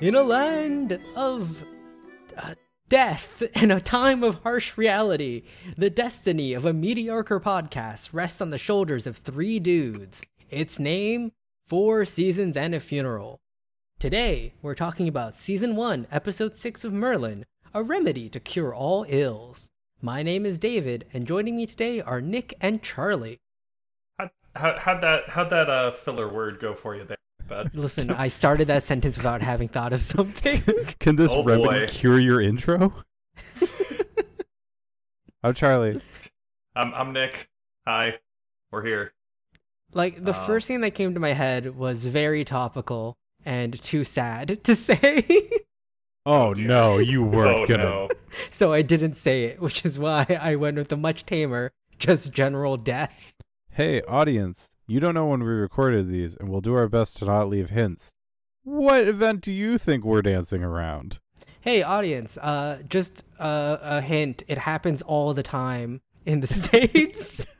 In a land of uh, death and a time of harsh reality, the destiny of a mediocre podcast rests on the shoulders of three dudes. Its name, Four Seasons and a Funeral. Today, we're talking about Season 1, Episode 6 of Merlin, a remedy to cure all ills. My name is David, and joining me today are Nick and Charlie. How, how, how'd that how'd that uh, filler word go for you there, bud? Listen, I started that sentence without having thought of something. Can this Oh, remedy boy. cure your intro? I'm Charlie. I'm I'm Nick. Hi, we're here. Like, the Uh. first thing that came to my head was very topical and too sad to say. Oh, Oh, dear. no, you weren't oh gonna. no! so I didn't say it, which is why I went with the much tamer, just general death. Hey, audience, you don't know when we recorded these, and we'll do our best to not leave hints. What event do you think we're dancing around? Hey, audience, uh, just uh, a hint it happens all the time in the States.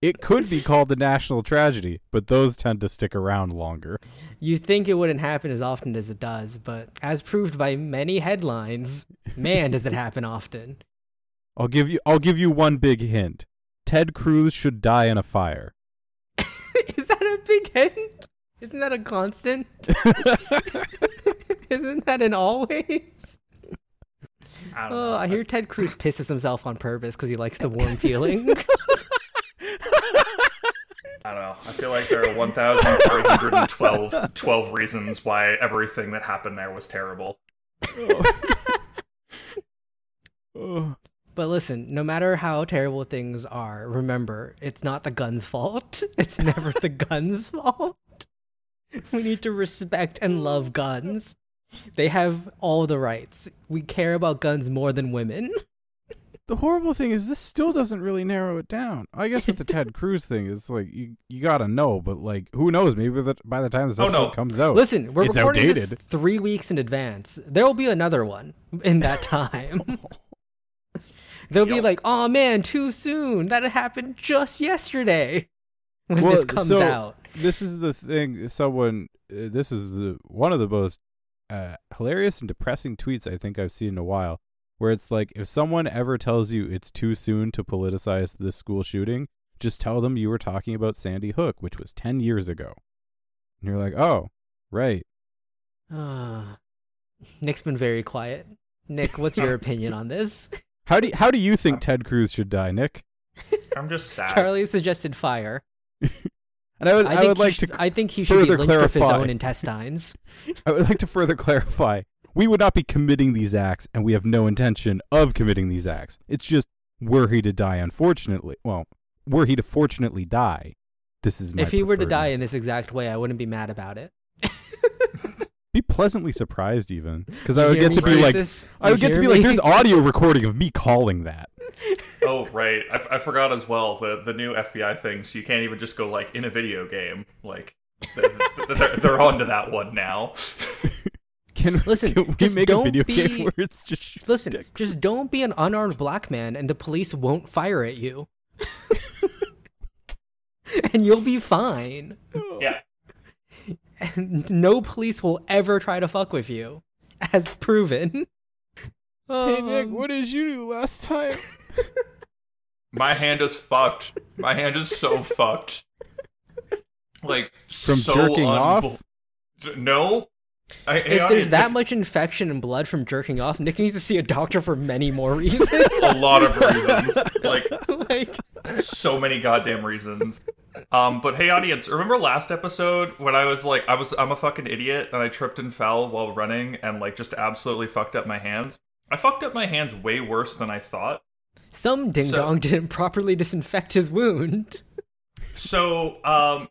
It could be called the national tragedy, but those tend to stick around longer. you think it wouldn't happen as often as it does, but as proved by many headlines, man, does it happen often. I'll give you I'll give you one big hint. Ted Cruz should die in a fire. Is that a big hint? Isn't that a constant? Isn't that an always? I don't Oh, know. I hear Ted Cruz pisses himself on purpose because he likes the warm feeling. I don't know. I feel like there are 1,312 12 reasons why everything that happened there was terrible. Oh. But listen, no matter how terrible things are, remember, it's not the gun's fault. It's never the gun's fault. We need to respect and love guns. They have all the rights. We care about guns more than women. The horrible thing is this still doesn't really narrow it down. I guess with the Ted Cruz thing, is like you you gotta know, but like who knows? Maybe that by the time this Oh, no. comes out, Listen, we're it's recording this three weeks in advance. There will be another one in that time. They'll be like, "Oh man, too soon. That happened just yesterday." When Well, this comes so- out, This is the thing. Someone, uh, this is the one of the most uh, hilarious and depressing tweets I think I've seen in a while. Where it's like, if someone ever tells you it's too soon to politicize this school shooting, just tell them you were talking about Sandy Hook, which was ten years ago. And you're like, oh, right. Ah. Nick's been very quiet. Nick, what's your opinion on this? How do you, how do you think uh, Ted Cruz should die, Nick? I'm just sad. Charlie suggested fire. And I would I, I, think would he like should, to I think he should be further lynched with his clarify. own intestines. I would like to further clarify. We would not be committing these acts, and we have no intention of committing these acts. It's just, were he to die, unfortunately, well, were he to fortunately die, this is my if he were to preferred- die in this exact way, I wouldn't be mad about it. Be pleasantly surprised, even, because I would hear get to me, be like, racist? I You would get to hear be like, there's audio recording of me calling that. Oh right, I, f- I forgot as well the the new FBI thing. So you can't even just go like in a video game. Like they're, they're, they're on to that one now. Can, Listen, can we just make a don't video be- game where it's just Listen, just don't be an unarmed black man and the police won't fire at you. and you'll be fine. Oh. Yeah. And no police will ever try to fuck with you, as proven. Hey Nick, Um, what did you do last time? My hand is fucked. My hand is so fucked. Like From so jerking unbel- off? No. I, hey, If there's that if- much infection and blood from jerking off, Nick needs to see a doctor for many more reasons. a lot of reasons, like like, so many goddamn reasons. Um, but hey, audience, remember last episode when I was like, I was, I'm a fucking idiot, and I tripped and fell while running, and like just absolutely fucked up my hands. I fucked up my hands way worse than I thought. some ding dong didn't properly disinfect his wound. So, um,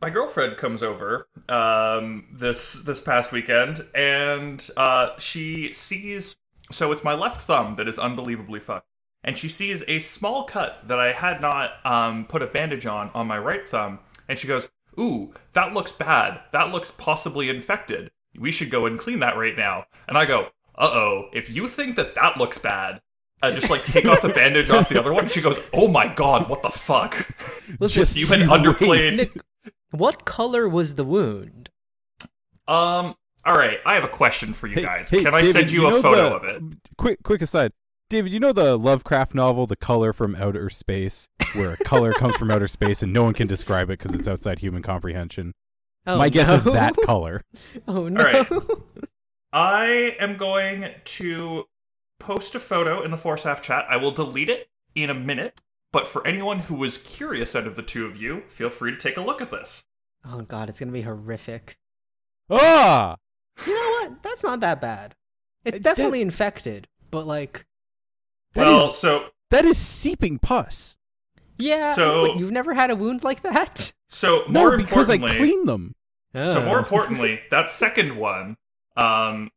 my girlfriend comes over um, this this past weekend, and uh, she sees. So it's my left thumb that is unbelievably fucked, and she sees a small cut that I had not um, put a bandage on on my right thumb, and she goes, "Ooh, that looks bad. That looks possibly infected. We should go and clean that right now." And I go, "Uh oh, if you think that that looks bad." Uh, just like take off the bandage off the other one. She goes, "Oh my god, what the fuck!" Listen, you had underplayed. Nick, what color was the wound? Um, All right, I have a question for you Hey- guys. hey, Can I David, send you, know a photo the- of it? Quick, quick aside, David. You know the Lovecraft novel, "The Color from Outer Space," where a color comes from outer space and no one can describe it because it's outside human comprehension. Oh, My guess is that color. Oh no. right. I am going to post a photo in the Force chat. I will delete it in a minute. But for anyone who was curious out of the two of you, feel free to take a look at this. Oh god, it's gonna be horrific. Ah, You know what? That's not that bad. It's Uh, that- definitely infected, but like, well, is- so that is seeping pus. yeah. So- what, you've never had a wound like that? so No, more because I importantly, clean them. so Oh. more importantly, that second one, um,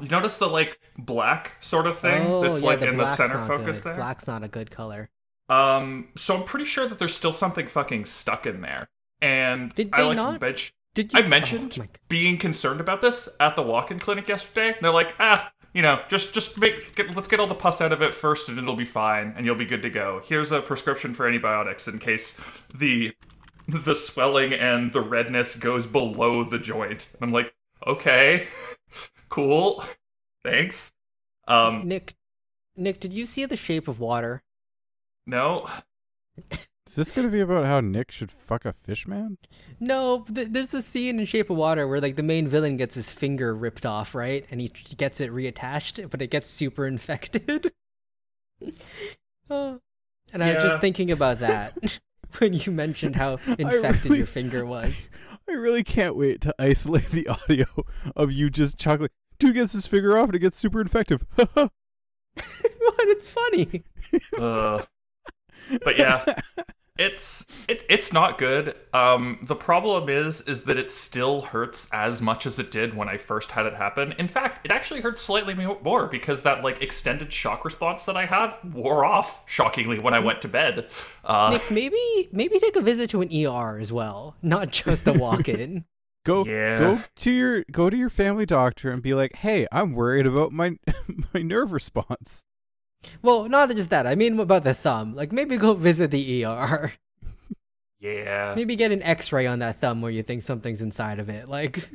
you notice the like black sort of thing Oh, that's yeah, like the in the center focus good. there. Black's not a good color. Um, so I'm pretty sure that there's still something fucking stuck in there. And Did I they like not? bench Did you? I mentioned Oh, being concerned about this at the walk-in clinic yesterday. They're like, ah, you know, just just make get, let's get all the pus out of it first, and it'll be fine, and you'll be good to go. Here's a prescription for antibiotics in case the the swelling and the redness goes below the joint. And I'm like, okay, cool, thanks. Um, Nick, Nick, did you see The Shape of Water? No, Is this going to be about how Nick should fuck a fish man? No, th- there's a scene in Shape of Water where like the main villain gets his finger ripped off, right? And he he gets it reattached, but it gets super infected. Oh. and I was just thinking about that when you mentioned how infected really- your finger was. I really can't wait to isolate the audio of you just chuckling. Dude gets his finger off and it gets super infective. what? It's funny. uh, but yeah, it's it, it's not good. Um, the problem is is that it still hurts as much as it did when I first had it happen. In fact, it actually hurts slightly more because that like extended shock response that I have wore off shockingly when I went to bed. Uh, Nick, maybe maybe take a visit to an ER as well, not just a walk-in. go Yeah. go to your go to your family doctor and be like, "Hey, I'm worried about my my nerve response." Well, not just that. I mean what about the thumb. Like maybe go visit the ER. yeah, Maybe get an X-ray on that thumb where you think something's inside of it. Like,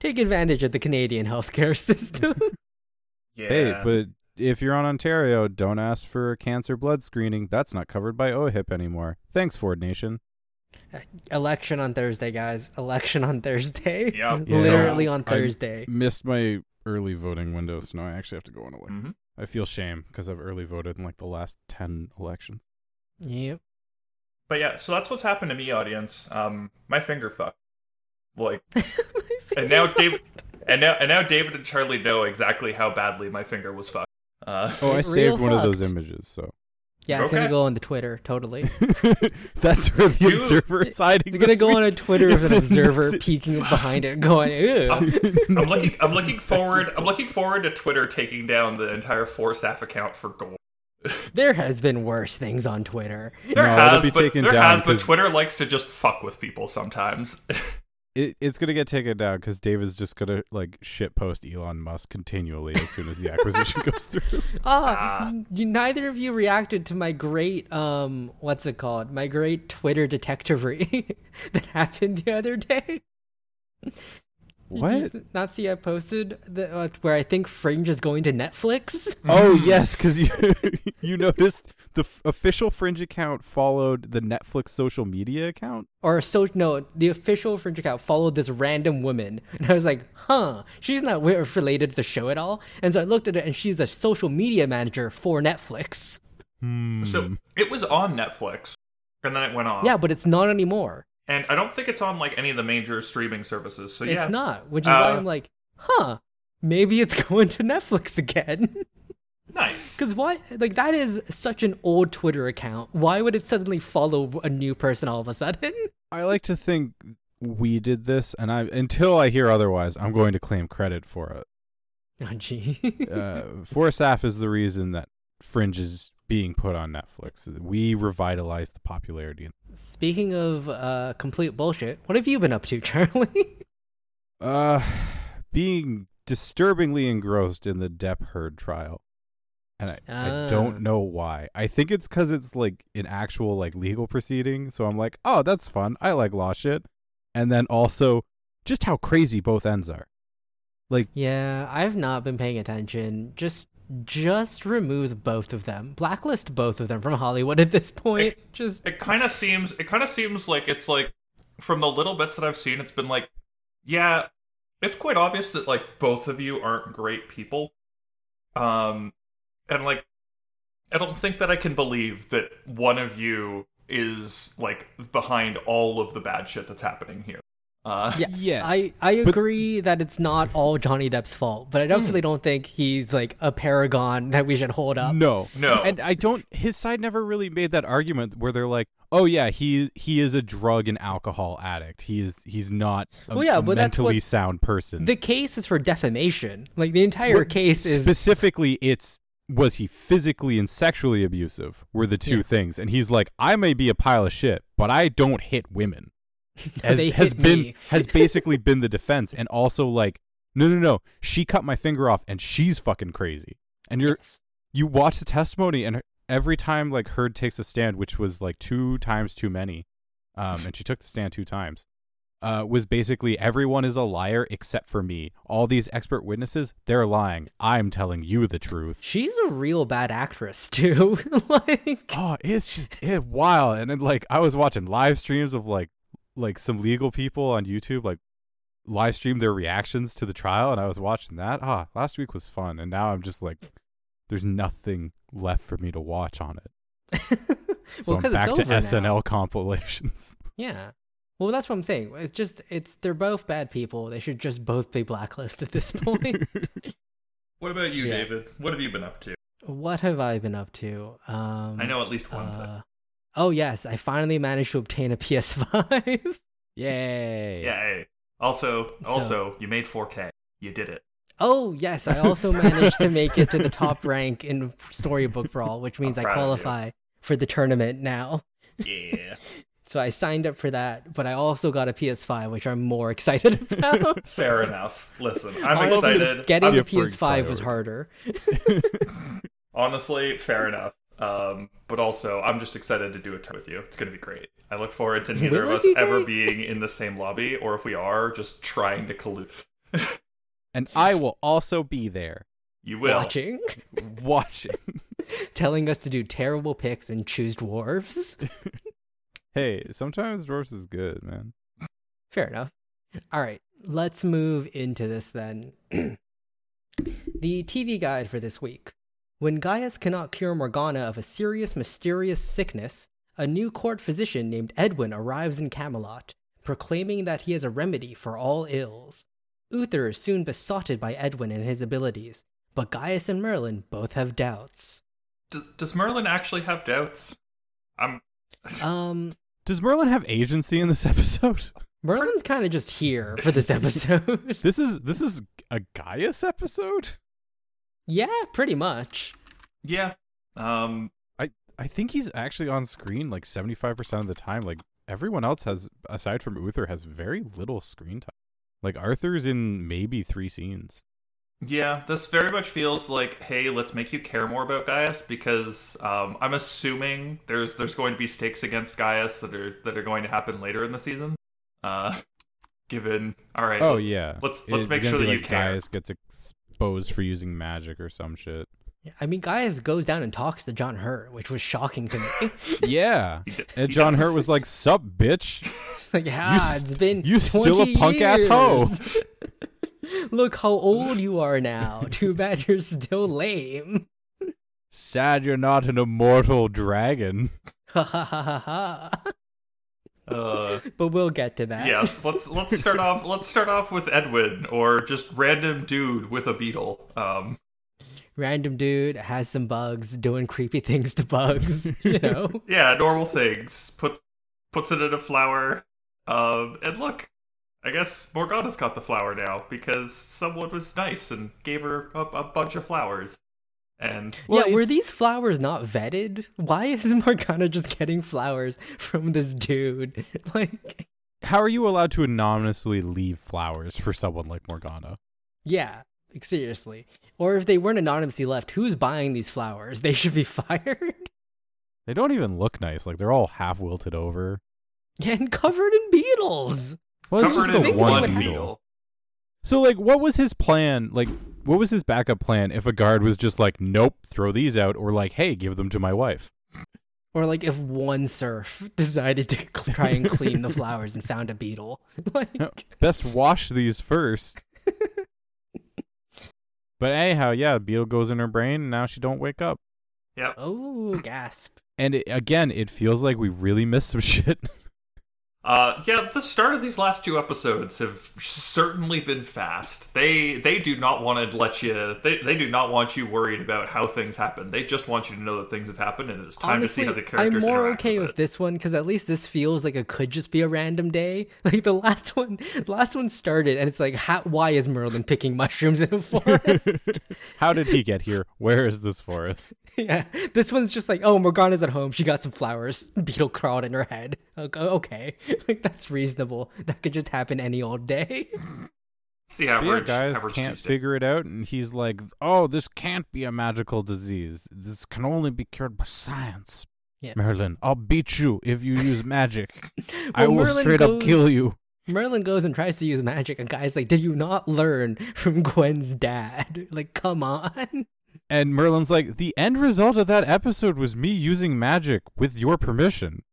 take advantage of the Canadian healthcare system. yeah. Hey, but if you're on Ontario, don't ask for a cancer blood screening. That's not covered by OHIP anymore. Thanks, Ford Nation. Election on Thursday, guys. Election on Thursday. Yep. Yeah, Literally no, on I- Thursday. Missed my early voting window, so now I actually have to go on a Mhm. I feel shame because I've early voted in like the last ten elections. Yep. But yeah, so that's what's happened to me, audience. Um, my finger fucked. Like, and now David, and now and now David and Charlie know exactly how badly my finger was fucked. Uh, Oh, I Real saved one of those images, so Yeah, it's Okay. gonna go on the Twitter. Totally. that's where the Dude, observer is hiding. It's gonna this go on a. Twitter of an observer peeking behind it, going, "Ew." I'm looking. I'm looking forward. I'm looking forward to Twitter taking down the entire Force App account for gold. There has been worse things on Twitter. There No, has, be but taken there down has, but 'cause- Twitter likes to just fuck with people sometimes. It, it's gonna get taken down because David's just gonna like shit post Elon Musk continually as soon as the acquisition goes through. Ah, you, neither of you reacted to my great um, what's it called? My great Twitter detectivery that happened the other day. Did What? not see I posted the, uh, where I think Fringe is going to Netflix? Oh yes, because you you noticed the f- official Fringe account followed the Netflix social media account. or so no, the official Fringe account followed this random woman, and I was like, huh, she's not wi- related to the show at all. And so I looked at it, and she's a social media manager for Netflix. Hmm. so it was on Netflix, and then it went off. Yeah, but it's not anymore. and I don't think it's on like any of the major streaming services. So yeah, It's not, which is why Uh, I'm like, huh, maybe it's going to Netflix again. nice. Because why? Like that is such an old Twitter account. Why would it suddenly follow a new person all of a sudden? I like to think we did this, and I until I hear otherwise, I'm going to claim credit for it. Oh, gee. Uh, Forasaf is the reason that Fringe is being put on Netflix. We revitalized the popularity. Speaking of uh, complete bullshit, what have you been up to, Charlie? Uh, being disturbingly engrossed in the Depp Heard trial. And I, I Ah. don't know why. I think it's because it's like an actual like legal proceeding. So I'm like, oh, that's fun. I like law shit. And then also just how crazy both ends are. Like Yeah, I've not been paying attention. Just just remove both of them. Blacklist both of them from Hollywood at this point. just It kind of seems it kind of seems like it's like from the little bits that I've seen, it's been like, yeah, it's quite obvious that like both of you aren't great people. Um, and like, I don't think that I can believe that one of you is like behind all of the bad shit that's happening here. Uh, Yes, Yes, I, I but- agree that it's not all Johnny Depp's fault, but I definitely don't think he's like a paragon that we should hold up. no, No. and I don't. His side never really made that argument where they're like, "Oh yeah, he he is a drug and alcohol addict. He is he's not a, Well, yeah, a but that's mentally what- sound person." The case is for defamation. Like the entire What- case is specifically it's was he physically and sexually abusive were the two Yeah. things. And he's like i may be a pile of shit but i don't hit women. Has, They has hit been has basically been the defense. And also like no no no. She cut my finger off and she's fucking crazy. And you're Yes. you watch the testimony and every time like Heard takes a stand which was like two times too many um and she took the stand two times uh, was basically everyone is a liar except for me. All these expert witnesses, they're lying. I'm telling you the truth. She's a real bad actress too. like Oh, it's just it wild. And then like I was watching live streams of like like some legal people on YouTube like live stream their reactions to the trial, and I was watching that. Ah, last week was fun, and now I'm just like, there's nothing left for me to watch on it. So well, I'm back to over SNL compilations. Yeah. Well, that's what I'm saying. It's just it's they're both bad people. They should just both be blacklisted at this point. what about you, Yeah. David? What have you been up to? what have I been up to? Um I know at least one thing. uh, Oh yes, I finally managed to obtain a PS5. Yay! Yay! Also, So- also, you made 4K. You did it. oh yes, I also managed to make it to the top rank in Storybook Brawl, which means I proud of you. qualify for the tournament now. Yeah. So I signed up for that, but I also got a PS5, which I'm more excited about. Fair enough. Listen, I'm Honestly, excited. Getting I'm- the Different PS5 was harder. honestly, fair enough. Um, but also, I'm just excited to do a turn with you. It's going to be great. I look forward to neither Will of us be ever being in the same lobby, or if we are, just trying to collude. And I will also be there You will. Watching, watching. telling us to do terrible picks and choose dwarves. Hey, sometimes dwarfs is good, man. Fair enough. All right, let's move into this then. the TV guide for this week. When Gaius cannot cure Morgana of a serious, mysterious sickness, a new court physician named Edwin arrives in Camelot, proclaiming that he has a remedy for all ills. Uther is soon besotted by Edwin and his abilities, but Gaius and Merlin both have doubts. D- does Merlin actually have doubts? I'm. Um, Does Merlin have agency in this episode? Merlin's kind of just here for this episode. This is this is a Gaius episode. yeah, pretty much. Yeah. Um. I I think he's actually on screen like seventy five percent of the time. Like everyone else has, aside from Uther, has very little screen time. Like Arthur's in maybe three scenes. Yeah, this very much feels like, hey, let's make you care more about Gaius because um, I'm assuming there's there's going to be stakes against Gaius that are that are going to happen later in the season. Uh, given, all right. oh let's- yeah, let's let's It's make sure be that you like care. Gaius gets exposed for using magic or some shit. Yeah, I mean, Gaius goes down and talks to John Hurt, which was shocking to me. Yeah, d- and John does. Hurt was like, "Sup, bitch." like, yeah, st- it's been you still a punk-ass hoe." Years. Look how old you are now. Too bad you're still lame. Sad you're not an immortal dragon. Ha ha ha ha ha. Uh, But we'll get to that. yes, let's let's start off. Let's start off with Edwin or just random dude with a beetle. Um, Random dude has some bugs, doing creepy things to bugs. You know. yeah, normal things. Put puts it in a flower. Um, and look, I guess Morgana's got the flower now because someone was nice and gave her a, a bunch of flowers. And Well, yeah, were these flowers not vetted? Why is Morgana just getting flowers from this dude? Like, How are you allowed to anonymously leave flowers for someone like Morgana? yeah, like, seriously. Or if they weren't anonymously left, who's buying these flowers? They should be fired. They don't even look nice. Like they're all half wilted over. and covered in beetles. Well, it's just the in one one beetle. beetle. So, like, what was his plan? Like, what was his backup plan if a guard was just like, nope, throw these out, or like, hey, give them to my wife? Or like if one serf decided to try and clean the flowers and found a beetle. like No, best wash these first. but anyhow, yeah, beetle goes in her brain, and now she don't wake up. Yep. oh gasp. And it, again, it feels like we really missed some shit. Uh, yeah, the start of these last two episodes have certainly been fast. They they do not want to let you. They, they do not want you worried about how things happen. They just want you to know that things have happened, and it's time Honestly, to see how the characters. I'm more okay with, with this one because at least this feels like it could just be a random day. Like the last one, the last one started and it's like, how, why is Merlin picking mushrooms in a forest? How did he get here? Where is this forest? yeah, this one's just like, oh, Morgana's at home. She got some flowers. Beetle crawled in her head. Oh, okay, okay. like that's reasonable. That could just happen any old day. See, the But yeah, average. Gaius average can't Tuesday. figure it out, and he's like, "Oh, this can't be a magical disease. This can only be cured by science." Yeah. Merlin, I'll beat you if you use magic. I will Merlin straight up kill you. Merlin goes and tries to use magic, and Gaius like, "Did you not learn from Gwen's dad? Like, come on." And Merlin's like, "The end result of that episode was me using magic with your permission.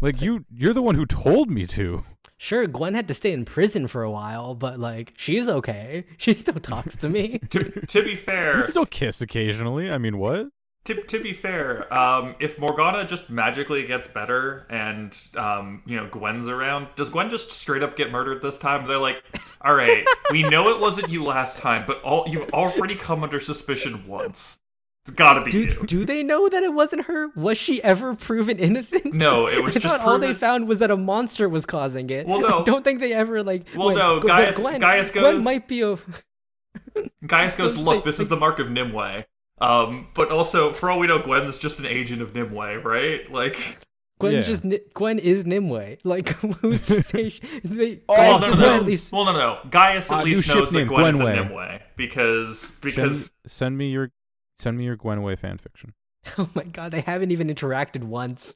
Like you, you're the one who told me to." Sure, Gwen had to stay in prison for a while, but like, she's okay. She still talks to me. to, to be fair, We still kiss occasionally. I mean, what? To, to be fair, um, if Morgana just magically gets better and um, you know Gwen's around, does Gwen just straight up get murdered this time? They're like, all right, we know it wasn't you last time, but all you've already come under suspicion once. It's gotta be Do, you. do they know that it wasn't her? Was she ever proven innocent? No, it was I just thought all they found was that a monster was causing it. Well, no. I don't think they ever like. Well, went, no, "Gwen- Gaius- Gwen, Gaius Gwen goes- might be a. Gaius goes, look, this is the mark of Nimueh. Um, but also, for all we know, Gwen's just an agent of Nimueh, right? Like, Gwen's Yeah. just Gwen is Nimueh. Like who's to say? She, they, well, Gaius no, no, no. least. Well, no, no. Gaius at Uh, least knows that name, Gwen is a Nimueh because because Send, send me your, send me your Gwenway fanfiction. Oh my god, they haven't even interacted once.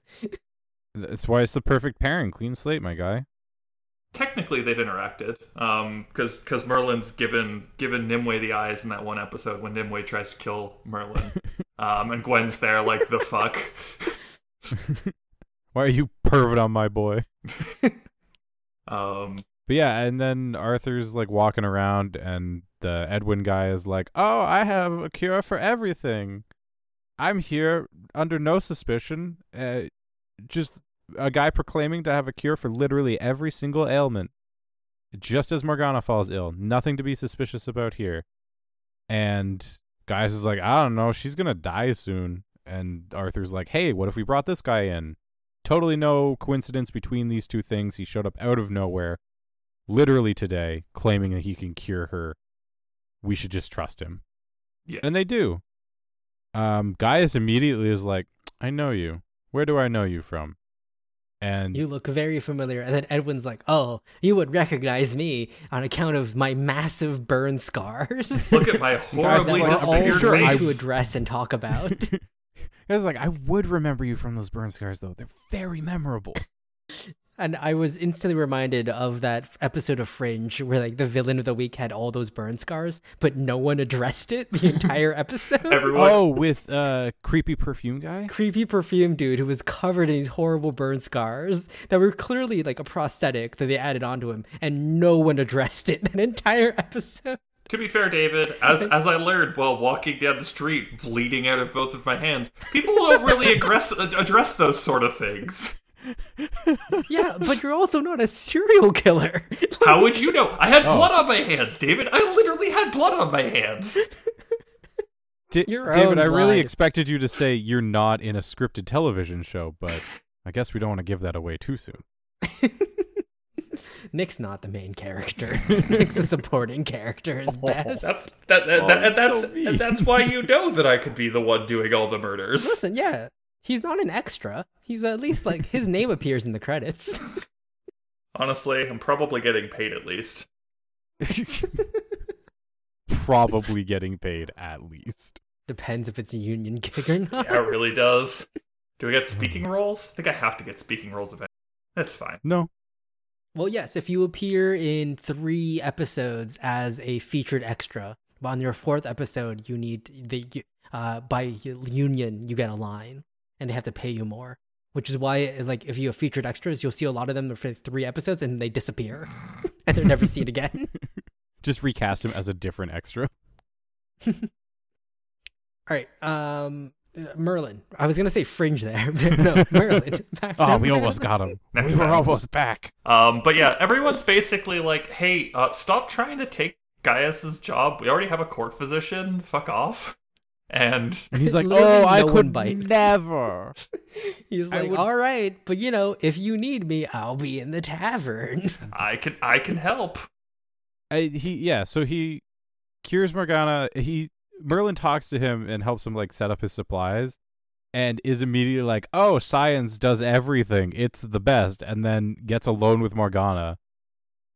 That's why it's the perfect pairing. Clean slate, my guy. Technically they've interacted. Um, because because Merlin's given given Nimueh the eyes in that one episode when Nimueh tries to kill Merlin. um, and Gwen's there like the fuck. Why are you pervert on my boy? Um, But yeah, and then Arthur's like walking around, and the Edwin guy is like, "Oh, I have a cure for everything. I'm here under no suspicion. Uh, just a guy proclaiming to have a cure for literally every single ailment. Just as Morgana falls ill, nothing to be suspicious about here." And Gaius is like, "I don't know, she's gonna die soon." And Arthur's like, "Hey, what if we brought this guy in?" Totally no coincidence between these two things. He showed up out of nowhere literally today, claiming that he can cure her. We should just trust him. Yeah. And they do. Um, Gaius immediately is like, I know you. Where do I know you from? And You look very familiar. And then Edwin's like, "Oh, you would recognize me on account of my massive burn scars." look at my horribly that disfigured sure I face. to address and talk about. I was like, I would remember you from those burn scars, though. They're very memorable. And I was instantly reminded of that episode of Fringe where like the villain of the week had all those burn scars, but no one addressed it the entire episode. Everyone, oh, with uh, creepy perfume guy. Creepy perfume dude who was covered in these horrible burn scars that were clearly like a prosthetic that they added onto him, and no one addressed it that entire episode. To be fair, David, as as I learned while walking down the street, bleeding out of both of my hands, people don't really aggress, address those sort of things. Yeah, but you're also not a serial killer. How would you know? I had Oh. blood on my hands, David. I literally had blood on my hands. Di- Your David, own I really expected you to say you're not in a scripted television show, but I guess we don't want to give that away too soon. Nick's not the main character. Nick's a supporting character is oh, best. That's that, that, Oh, that- that's so that's why you know that I could be the one doing all the murders. Listen, yeah, he's not an extra. He's at least like his name appears in the credits. Honestly, I'm probably getting paid at least. Probably getting paid at least. Depends if it's a union gig or not. Yeah, it really does. Do I get speaking roles? I think I have to get speaking roles eventually. That's fine. No. Well, yes, if you appear in three episodes as a featured extra, but on your fourth episode, you need the uh by union you get a line, and they have to pay you more. Which is why, like, if you have featured extras, you'll see a lot of them for three episodes, and they disappear, and they're never seen again. Just recast him as a different extra. All right, um, Merlin. I was gonna say Fringe there. no, Merlin. Back Oh, to we almost got him. Next we were time. almost back. Um, but yeah, everyone's basically like, "Hey, uh, stop trying to take Gaius's job. We already have a court physician. Fuck off." And And he's like, "Oh, I no one could bites." never." He's like, would- all right, but you know, if you need me, I'll be in the tavern. I can I can help. I, he yeah, so he cures Morgana. He Merlin talks to him and helps him like set up his supplies, and is immediately like, "Oh, science does everything. It's the best." And then gets alone with Morgana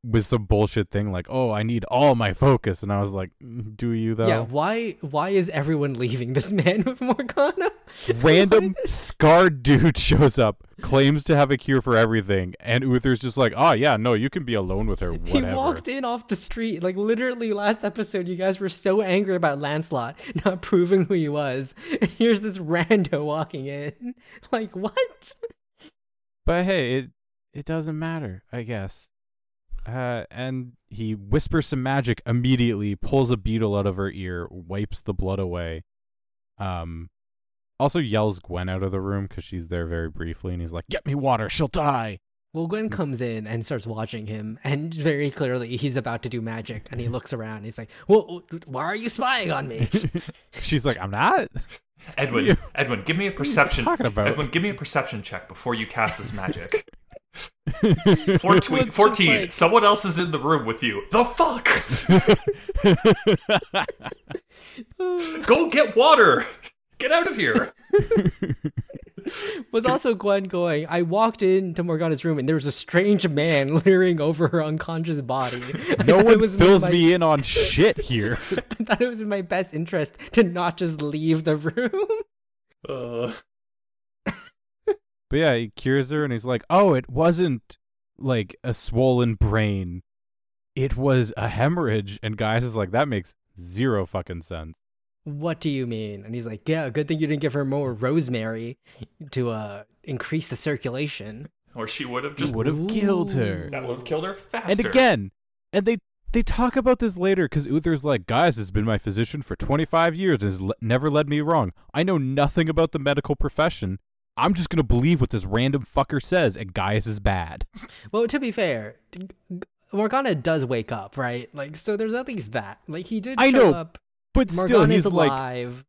with some bullshit thing like, "Oh, I need all my focus." And I was like, "Mm, "Do you though?" Yeah, why why is everyone leaving this man with Morgana? Random scarred dude shows up, claims to have a cure for everything, and Uther's just like, "Oh yeah, no, you can be alone with her. Whatever. He Whatever." walked in off the street. Like literally last episode you guys were so angry about Lancelot not proving who he was. And here's this rando walking in. Like what? But hey, it it doesn't matter, I guess. Uh, and he whispers some magic immediately, pulls a beetle out of her ear, wipes the blood away. Um, also yells Gwen out of the room because she's there very briefly, and he's like, "Get me water, she'll die." Well, Gwen comes in and starts watching him, and very clearly he's about to do magic. And he looks around. he's like, "Well, why are you spying on me?" She's like, "I'm not." Edwin, Edwin, give me a perception. talking about? Edwin, give me a perception check before you cast this magic. Edwin's 14. 14. like- Someone else is in the room with you. The fuck? Go get water. Get out of here. was also Gwen going, I walked into Morgana's room and there was a strange man leering over her unconscious body. No one was fills my- me in on shit here. I thought it was in my best interest to not just leave the room. Uh, But yeah, he cures her and he's like, "Oh, it wasn't like a swollen brain. It was a hemorrhage." And Gaius is like, "That makes zero fucking sense." What do you mean? And he's like, Yeah, good thing you didn't give her more rosemary to uh increase the circulation. or she would have Just just. would have killed her. That would have killed her faster. And again, and they they talk about this later because Uther's like, "Gaius has been my physician for 25 years and has le- never led me wrong. I know nothing about the medical profession. I'm just gonna believe what this random fucker says, and Gaius is bad." Well, to be fair, Morgana does wake up, right? Like, so there's at least that. Like, he did I show know, up. But still, Morgana's he's like, alive.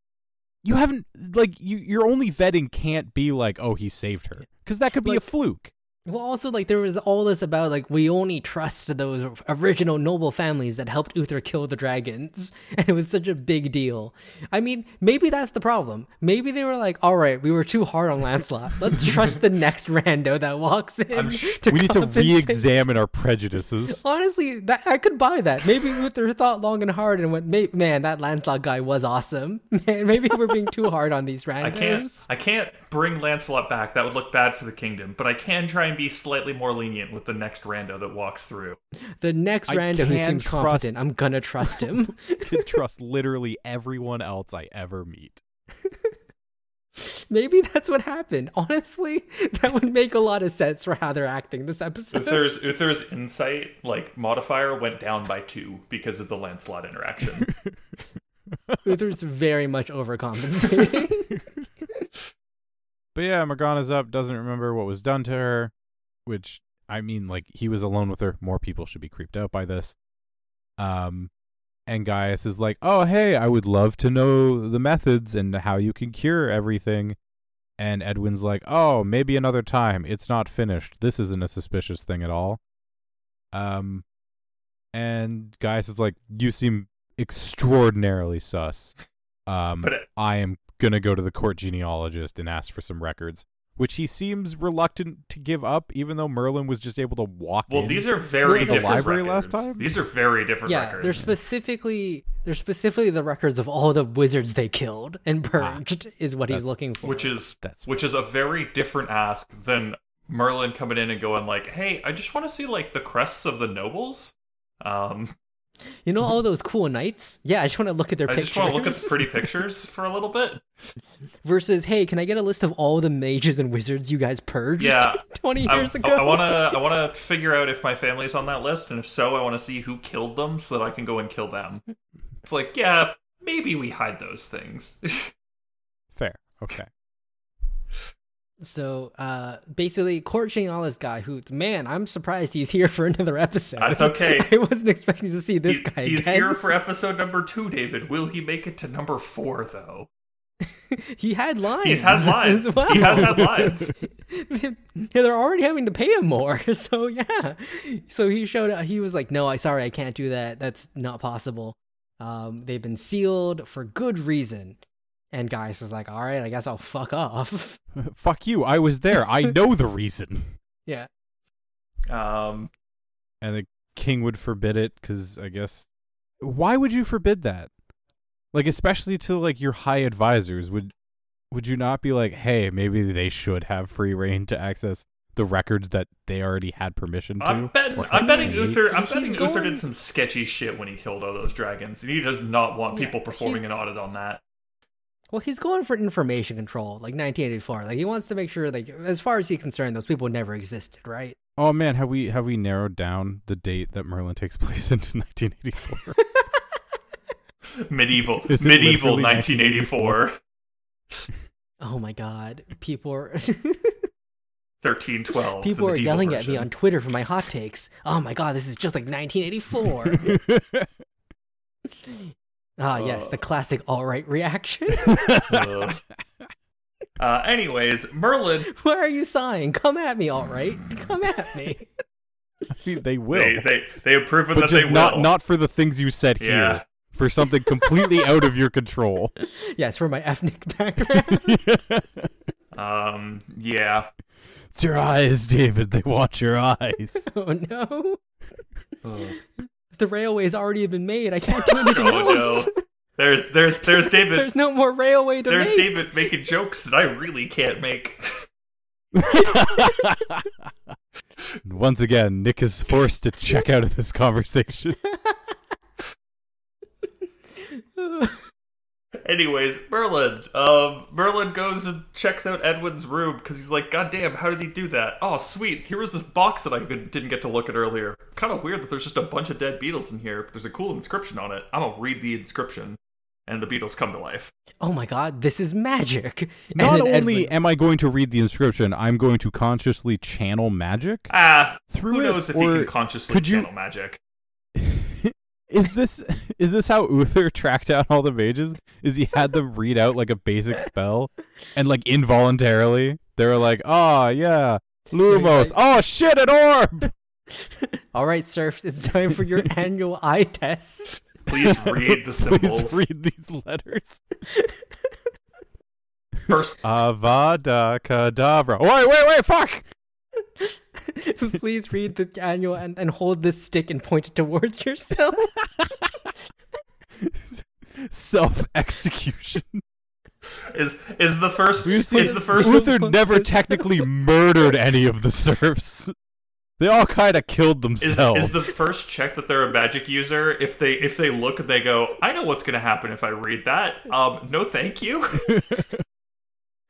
you haven't like you your only vetting can't be like oh he saved her because that could be Like- a fluke Well, also, like, there was all this about, like, we only trust those original noble families that helped Uther kill the dragons. And it was such a big deal. I mean, maybe that's the problem. Maybe they were like, all right, we were too hard on Lancelot. Let's trust the next rando that walks in. Sh- we need to re-examine our prejudices Honestly, that I could buy that. Maybe Uther thought long and hard and went, "Man, that Lancelot guy was awesome." Man, maybe we're being too hard on these randos. I can't. I can't bring Lancelot back. That would look bad for the kingdom. But I can try and be slightly more lenient with the next rando that walks through. The next I rando who seems trust- competent, I'm gonna trust him. can trust literally everyone else i ever meet maybe that's what happened. Honestly, that would make a lot of sense for how they're acting this episode. Uther's Uther's insight like modifier went down by two because of the Lancelot interaction. Uther's very much overcompensating. but yeah morgana's up doesn't remember what was done to her which i mean like he was alone with her. More people should be creeped out by this. Um and gaius is like oh hey i would love to know the methods and how you can cure everything. And edwin's like oh maybe another time. It's not finished. This isn't a suspicious thing at all. Um and gaius is like you seem extraordinarily sus. Um I am gonna go to the court genealogist and ask for some records, which he seems reluctant to give up, even though Merlin was just able to walk well, in. these are very To the different library records. last time? These are very different yeah, records. they're specifically they're specifically the records of all the wizards they killed and purged is what he's looking for. which is That's- which is a very different ask than Merlin coming in and going like, "Hey, I just want to see like the crests of the nobles." Um, You know all those cool knights? Yeah, I just want to look at their I pictures. I just want to look at the pretty pictures for a little bit. Versus, hey, can I get a list of all the mages and wizards you guys purged Yeah, 20 I, years ago? I want to. I want to figure out if my family's on that list, and if so, I want to see who killed them so that I can go and kill them. It's like, yeah, maybe we hide those things. Fair. Okay. So, uh, basically, courting all this guy who, man, I'm surprised he's here for another episode. That's okay. I wasn't expecting to see this He- guy he's again. here for episode number two, David. Will he make it to number four, though? he had lines. He's had lines. as well. He has had lines. yeah, they're already having to pay him more. So yeah. So he showed up. He was like, "No, I sorry, I can't do that. That's not possible. Um, they've been sealed for good reason." And Gaius is like, "All right, I guess I'll fuck off." Fuck you. I was there. I know the reason. yeah. Um, And the king would forbid it because I guess. Why would you forbid that? Like, especially to like your high advisors. Would would you not be like, hey, maybe they should have free reign to access the records that they already had permission to? I'm betting. Or I'm betting any? Uther. I'm He's betting Uther did some sketchy shit when he killed all those dragons, and he does not want Yeah, people performing he's- an audit on that. Well, he's going for information control, like 1984. Like he wants to make sure, like as far as he's concerned, those people never existed, right? Oh man, have we have we narrowed down the date that Merlin takes place into 1984? Medieval. Is medieval literally 1984. Oh my god, people are 1312. people are medieval yelling at me on Twitter for my hot takes. Oh my god, this is just like 1984. Ah, yes, the classic all right reaction. Ugh. uh, anyways, Merlin. Why are you sighing? Come at me, all right. Come at me. They will, They, they they have proven but that just they not will. not for the things you said Yeah. here. For something completely out of your control. Yes, for my ethnic background. Um. Yeah. It's your eyes, David. They watch your eyes. oh no. The railway's already been made. I can't do anything Oh else. no. There's there's there's David. There's no more railway to There's make. David making jokes that I really can't make. Once again, Nick is forced to check out of this conversation. Anyways, Merlin. Um, Merlin goes and checks out Edwin's room because he's like, God damn, how did he do that? Oh, sweet. Here was this box that I didn't get to look at earlier. Kind of weird that there's just a bunch of dead beetles in here. But there's a cool inscription on it. I'm gonna read the inscription, and the beetles come to life. oh my god, this is magic. Not only Edwin- am I going to read the inscription, I'm going to consciously channel magic Ah, through who it. knows if or he can consciously could you- channel magic? Is this is this how Uther tracked down all the mages? Is he had them read out like a basic spell, and like involuntarily they were like, "Oh yeah, Lumos. Oh shit, an orb." All right, Serf, it's time for your annual eye test. Please read the symbols. Please read these letters. First, Avada Kedavra. Wait, wait, wait! Fuck. Please read the annual and, and hold this stick and point it towards yourself. Self execution. is is the first You see, is the first Uther never technically murdered any of the serfs. They all kind of killed is, themselves. is the first check that they're a magic user if they if they look and they go i know what's going to happen if i read that um no thank you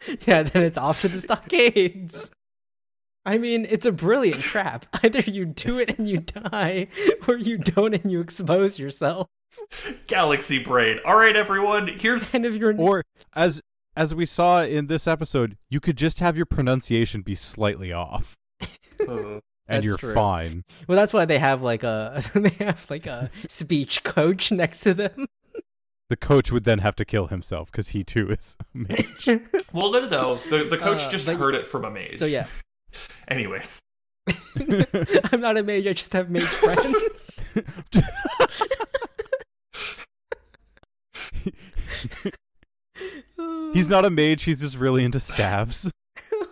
yeah, then it's off to the stockades. I mean, it's a brilliant trap. Either you do it and you die, or you don't and you expose yourself. galaxy brain all right everyone here's And if you're or as as we saw in this episode, you could just have your pronunciation be slightly off, Uh, and That's you're true. fine. well, that's why they have like a they have like a speech coach next to them. The coach would then have to kill himself because he too is a mage. well no no no the, the coach Uh, just but- heard it from a mage So yeah, anyways I'm not a mage. I just have mage friends. He's not a mage. He's just really into staves.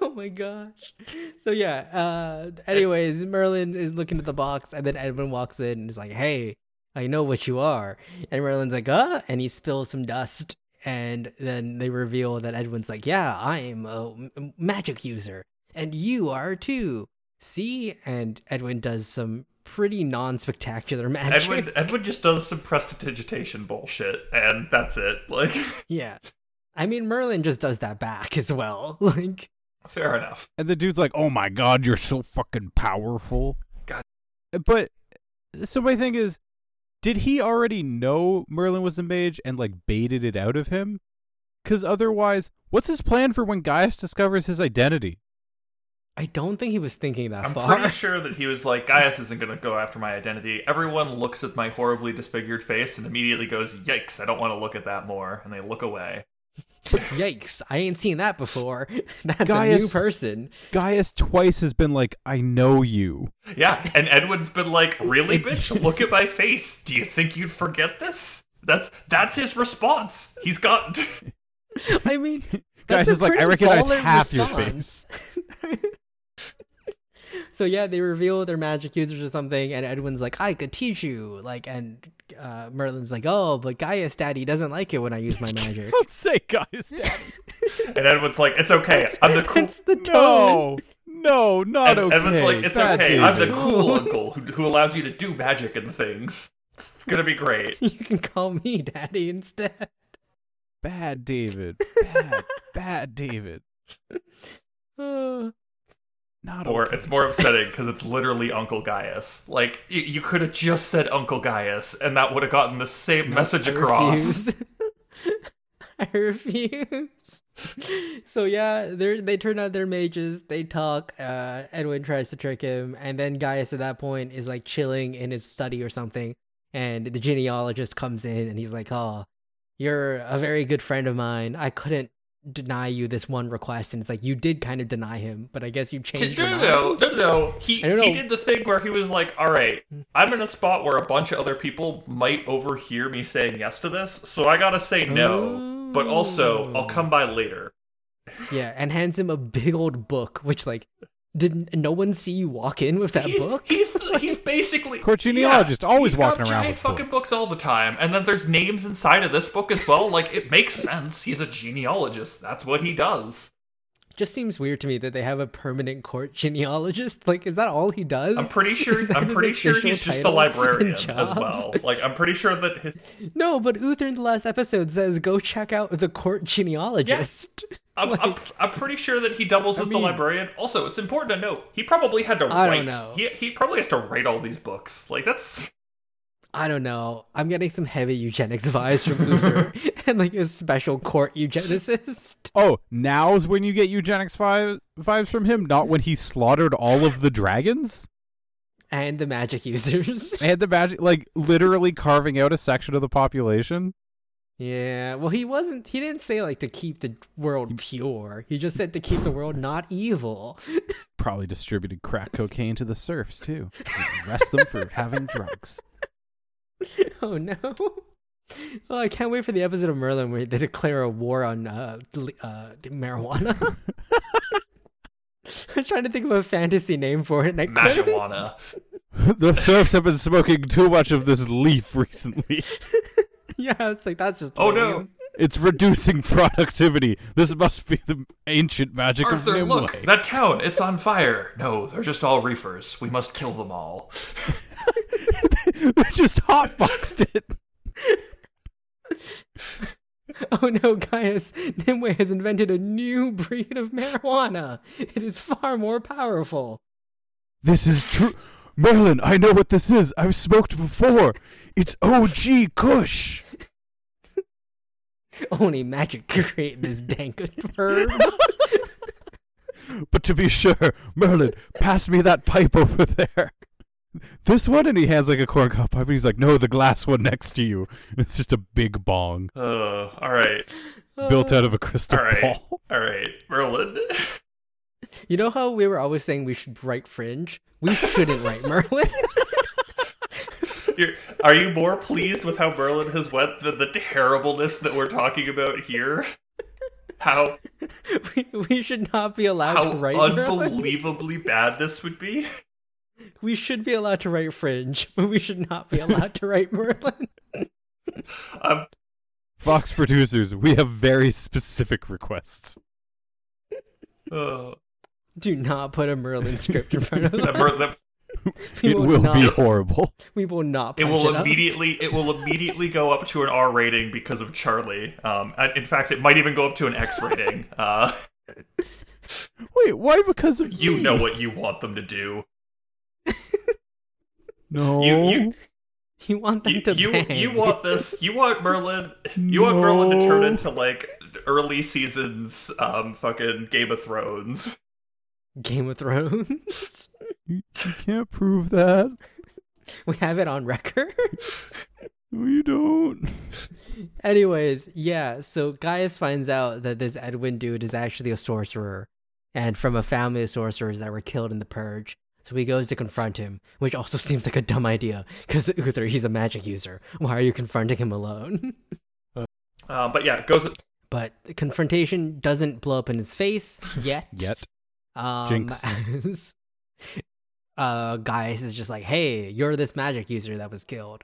oh my gosh. So yeah. Uh. Anyways, Merlin is looking at the box, and then Edwin walks in and is like, "Hey, I know what you are." And Merlin's like, "Uh," and he spills some dust, and then they reveal that Edwin's like, "Yeah, I'm a magic user." And you are too. See? And Edwin does some pretty non spectacular magic. Edwin Edwin just does some prestidigitation bullshit, and that's it. Like, Yeah. I mean, Merlin just does that back as well. Like, fair enough. And the dude's like, "Oh my god, you're so fucking powerful." God. But so my thing is, did he already know Merlin was the mage and like baited it out of him? Because otherwise, what's his plan for when Gaius discovers his identity? I don't think he was thinking that far. I'm far. pretty sure that he was like, Gaius isn't going to go after my identity. Everyone looks at my horribly disfigured face and immediately goes, "Yikes! I don't want to look at that more," and they look away. Yikes, I ain't seen that before. That's a new Gaius- person. Gaius twice has been like, "I know you." Yeah, and Edwin's been like, "Really, bitch? Look at my face. Do you think you'd forget this?" That's that's his response. He's got. I mean, Gaius is like, "I recognize baller half your response. So yeah, they reveal their magic users or something, and Edwin's like, "I could teach you." Like, and uh, Merlin's like, "Oh, but Gaius Daddy doesn't like it when I use my magic." Don't say Gaius, Daddy. And Edwin's like, "It's okay. I'm the cool." It's the tone. No, no, not Ed- okay. Edwin's like, "It's Bad okay. I'm the cool uncle who, who allows you to do magic and things. It's gonna be great." You can call me Daddy instead. Bad David. Bad, bad David. Uh, Not Or okay. it's more upsetting because it's literally Uncle Gaius. Like you, you could have just said Uncle Gaius, and that would have gotten the same message I across. I refuse. so yeah, they they turn out they're mages. They talk. Uh, Edwin tries to trick him, and then Gaius at that point is like chilling in his study or something. And the genealogist comes in, and he's like, "Oh, you're a very good friend of mine. I couldn't deny you this one request." And it's like you did kind of deny him, but I guess you changed No, no, no, no, no. He he did the thing where he was like, "All right, hmm. I'm in a spot where a bunch of other people might overhear me saying yes to this, so I gotta say no. But also, I'll come by later." Yeah, and hands him a big old book, which like. Did no one see you walk in with that he's, book? He's he's basically Court genealogist, always he's got walking around giant with fucking books. books all the time, and then there's names inside of this book as well. Like it makes sense. He's a genealogist. That's what he does. Just seems weird to me that they have a permanent court genealogist. Like, is that all he does? I'm pretty sure. I'm pretty sure he's just the librarian as well. Like I'm pretty sure that his, No, but Uther in the last episode says go check out the court genealogist. I'm, I'm, I'm pretty sure that he doubles as the librarian. Also, it's important to note he probably had to I write. don't know. He he probably has to write all these books. Like that's I don't know. I'm getting some heavy eugenics vibes from Uther and like a special court eugenicist. Oh, now's when you get eugenics vi- vibes from him, not when he slaughtered all of the dragons. And the magic users. And the magic, like literally carving out a section of the population. yeah. Well, he wasn't. He didn't say like to keep the world pure. He just said to keep the world not evil. Probably distributed crack cocaine to the serfs too. Arrest them for having drugs. oh no. Oh, I can't wait for the episode of Merlin where they declare a war on uh, uh, marijuana. I was trying to think of a fantasy name for it, and I couldn't. marijuana. the serfs have been smoking too much of this leaf recently. Yeah, it's like that's just. Oh, no. It's reducing productivity. This must be the ancient magic of Merlin. Arthur, of look, that town, it's on fire. No, they're just all reefers. We must kill them all. they just hotboxed it. Oh no, Gaius! Nimueh has invented a new breed of marijuana. It is far more powerful. This is true. Merlin, I know what this is. I've smoked before. It's OG Kush. Only magic could create this dank herb. But to be sure, Merlin, pass me that pipe over there. This one, and he has like a corncob pipe, and he's like, "No, the glass one next to you." It's just a big bong Uh, all right, built out of a crystal all right, ball. all right, Merlin. You know how we were always saying we should write Fringe? We shouldn't write Merlin. You're, are you more pleased with how Merlin has went than the terribleness that we're talking about here? How we, we should not be allowed how to write Merlin. unbelievably bad this would be? We should be allowed to write Fringe, but we should not be allowed to write Merlin. Um, Fox producers, we have very specific requests. uh, Do not put a Merlin script in front of us. The Mer- the- We it will not, be horrible. We will not. it punch will up. immediately it will immediately go up to an R rating because of Charlie. Um, and in fact, it might even go up to an X rating. Uh, Wait, why? Because of you me? know what you want them to do. No. You you You want them you, to you, bang. you want this? You want Merlin? You want Merlin to turn into like early seasons, um, fucking Game of Thrones? Game of Thrones. You, you can't prove that. we have it on record. No, you don't. Anyways, yeah. So Gaius finds out that this Edwin dude is actually a sorcerer, and from a family of sorcerers that were killed in the purge. So he goes to confront him, which also seems like a dumb idea because Uther, he's a magic user. Why are you confronting him alone? Uh, but yeah, goes. but the confrontation doesn't blow up in his face yet. Yet. Um, Jinx. as, uh, Gaius is just like, "Hey, you're this magic user that was killed,"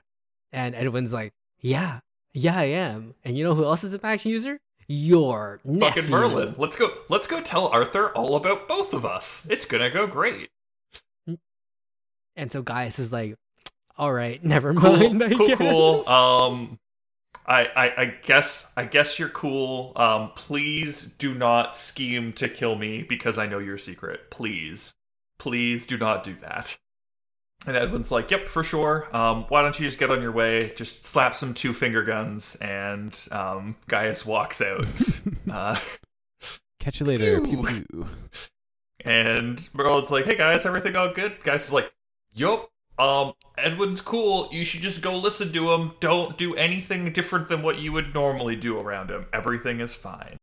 and Edwin's like, "Yeah, yeah, I am." And you know who else is a magic user? Your nephew. Fucking Merlin. Let's go. Let's go tell Arthur all about both of us. It's gonna go great. And so Gaius is like, "All right, never Cool, mind." I cool, guess. cool. Um, I, I, I guess, I guess you're cool. Um, please do not scheme to kill me because I know your secret. Please, please do not do that. And Edwin's like, "Yep, for sure. Um, why don't you just get on your way? Just slap some two finger guns." And um, Gaius walks out. uh, Catch you later. Pew. Pew, pew. And Merlin's like, "Hey guys, everything all good?" Gaius is like, "Yup. Um, Edwin's cool. You should just go listen to him. Don't do anything different than what you would normally do around him. Everything is fine."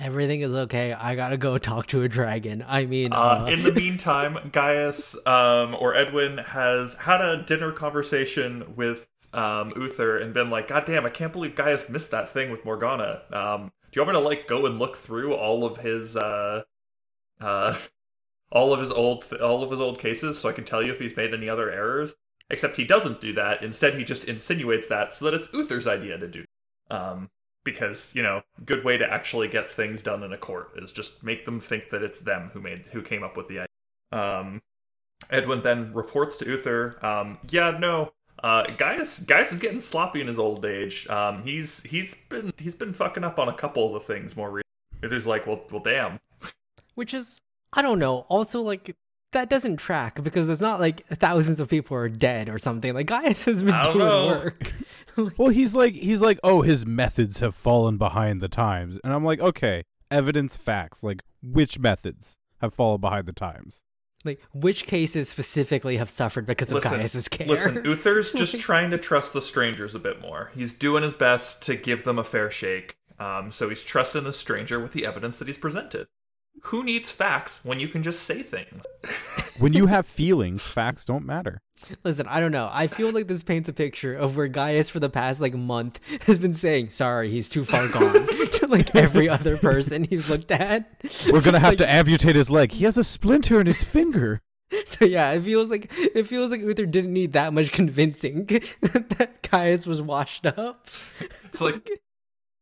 Everything is okay. I gotta go talk to a dragon. I mean, Uh, uh, in the meantime, Gaius um, or Edwin has had a dinner conversation with um, Uther and been like, "God damn, I can't believe Gaius missed that thing with Morgana. Um, do you want me to like go and look through all of his uh, uh, all of his old all of his old cases so I can tell you if he's made any other errors?" Except he doesn't do that. Instead, he just insinuates that so that it's Uther's idea to do. Um, because you know, good way to actually get things done in a court is just make them think that it's them who made who came up with the idea. Um, Edwin then reports to Uther, um, "Yeah, no, uh, Gaius Gaius is getting sloppy in his old age. Um, he's he's been he's been fucking up on a couple of the things more recently." Uther's like, "Well, well, damn." which is I don't know. Also, like that doesn't track because it's not like thousands of people are dead or something. Like Gaius has been doing know. work. Well, he's like he's like, oh, his methods have fallen behind the times, and I'm like, okay, evidence, facts, like which methods have fallen behind the times? like which cases specifically have suffered because of Gaius's care? Listen, Uther's just trying to trust the strangers a bit more. He's doing his best to give them a fair shake. Um, so he's trusting the stranger with the evidence that he's presented. Who needs facts when you can just say things? When you have feelings, facts don't matter. Listen, I don't know. I feel like this paints a picture of where Gaius for the past like month has been saying, "Sorry, he's too far gone," to like every other person he's looked at. We're gonna have Like, to amputate his leg. He has a splinter in his finger. So yeah, it feels like it feels like Uther didn't need that much convincing that Gaius was washed up. It's like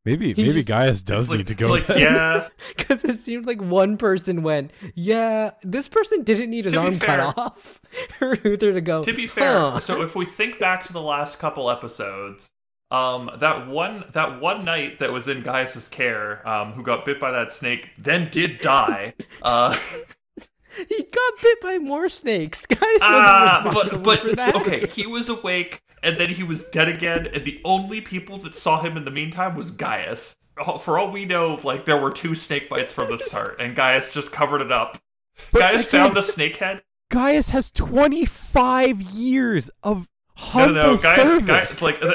Maybe He maybe just- Gaius does like, need to it's go. like yeah, Because it seemed like one person went, yeah, this person didn't need his To arm fair- cut off. For Uther to go. to be fair, "Huh." so if we think back to the last couple episodes, um, that one that one knight that was in Gaius's care, um, who got bit by that snake, then did die. Uh, he got bit by more snakes. Gaius wasn't ah, responsible but for but that. okay, he was awake and then he was dead again, and the only people that saw him in the meantime was Gaius. Oh, For all we know, like there were two snake bites from the start, and Gaius just covered it up. But Gaius again- found the snake head. Gaius has 25 years of No, humble no, no, Gaius, service. Gaius, like uh,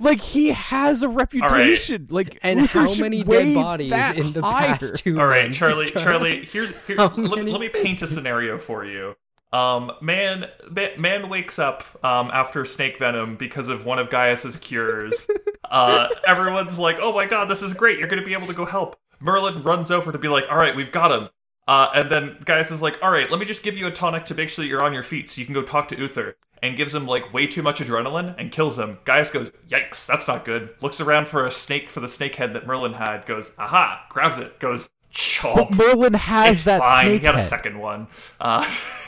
Like he has a reputation. Like and Uther how many dead bodies in the higher. past two All right, Charlie. Charlie, here's here. Let, let me paint a scenario for you. Um, man, man, man wakes up um after snake venom because of one of Gaius's cures. Uh, everyone's like, "Oh my god, this is great! You're gonna be able to go help." Merlin runs over to be like, "All right, we've got him." Uh, and then Gaius is like, "All right, let me just give you a tonic to make sure that you're on your feet, so you can go talk to Uther." And gives him like way too much adrenaline and kills him. Gaius goes, "Yikes, that's not good." Looks around for a snake for the snake head that Merlin had. Goes, "Aha!" Grabs it. Goes, chomp. But Merlin has it's that fine. snake he had a head. second one. Uh,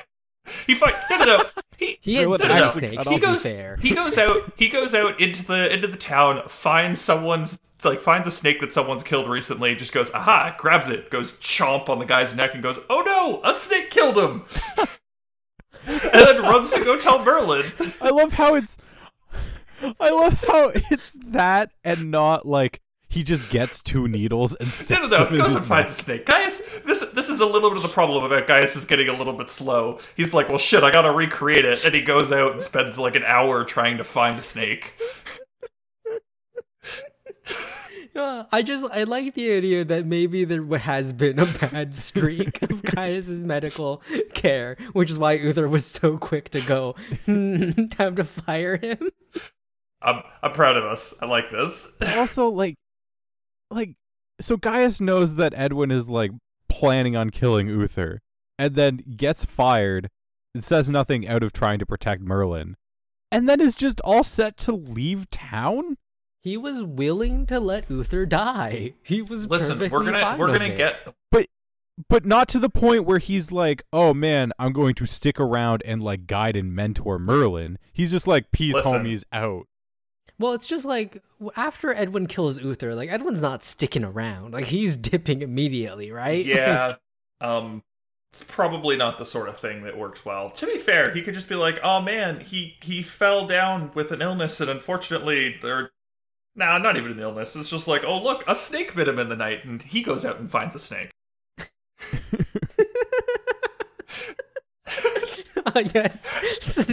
he fight. No, no, no. He, He had Merlin three snakes. He goes. fair. He goes out. He goes out into the into the town. Finds someone's like finds a snake that someone's killed recently. Just goes aha, grabs it, goes chomp on the guy's neck, and goes, "Oh no, a snake killed him!" and then runs to go tell Merlin. I love how it's. I love how it's that and not like he just gets two needles and No, sticks no, no. them He in goes his and finds a snake. Gaius, this this is a little bit of the problem about Gaius is getting a little bit slow. He's like, well, shit, I gotta recreate it, and he goes out and spends like an hour trying to find a snake. Uh, I just I like the idea that maybe there has been a bad streak of Gaius's medical care, which is why Uther was so quick to go. "Hmm, time to fire him. I'm I'm proud of us. I like this. also like like so Gaius knows that Edwin is like planning on killing Uther and then gets fired and says nothing out of trying to protect Merlin and then is just all set to leave town He was willing to let Uther die. He was Listen, we're perfectly gonna fine we're with gonna it. get But but not to the point where he's like oh man I'm going to stick around and like guide and mentor Merlin he's just like peace Listen. homies out Well, it's just like after Edwin kills Uther, like Edwin's not sticking around. Like he's dipping immediately, right? yeah. um, it's probably not the sort of thing that works well. To be fair, he could just be like, "Oh man, he he fell down with an illness, and unfortunately, there." Nah, not even an illness. It's just like, oh look, a snake bit him in the night, and he goes out and finds a snake. Uh, yes.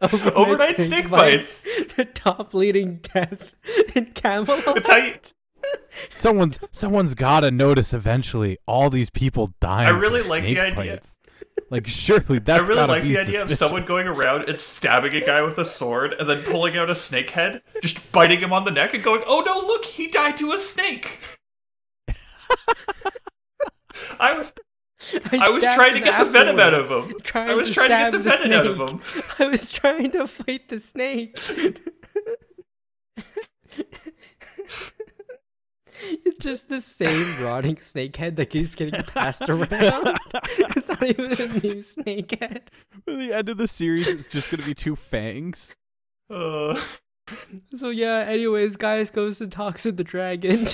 Overnight snake bites. The top leading death in Camelot. It's how you. someone's someone's got to notice eventually all these people dying I really like the idea. bites. like surely that's I really like the idea of someone going around and stabbing a guy with a sword and then pulling out a snake head, just biting him on the neck and going, "Oh no, look, he died to a snake." I was I was trying to get the venom out of him. trying I was trying to get stab the venom out of him. I was trying to fight the snake. it's just the same rotting snake head that keeps getting passed around. it's not even a new snake head. At the end of the series, it's just gonna be two fangs. Uh, So yeah, anyways, Gaius goes and talks to the dragon.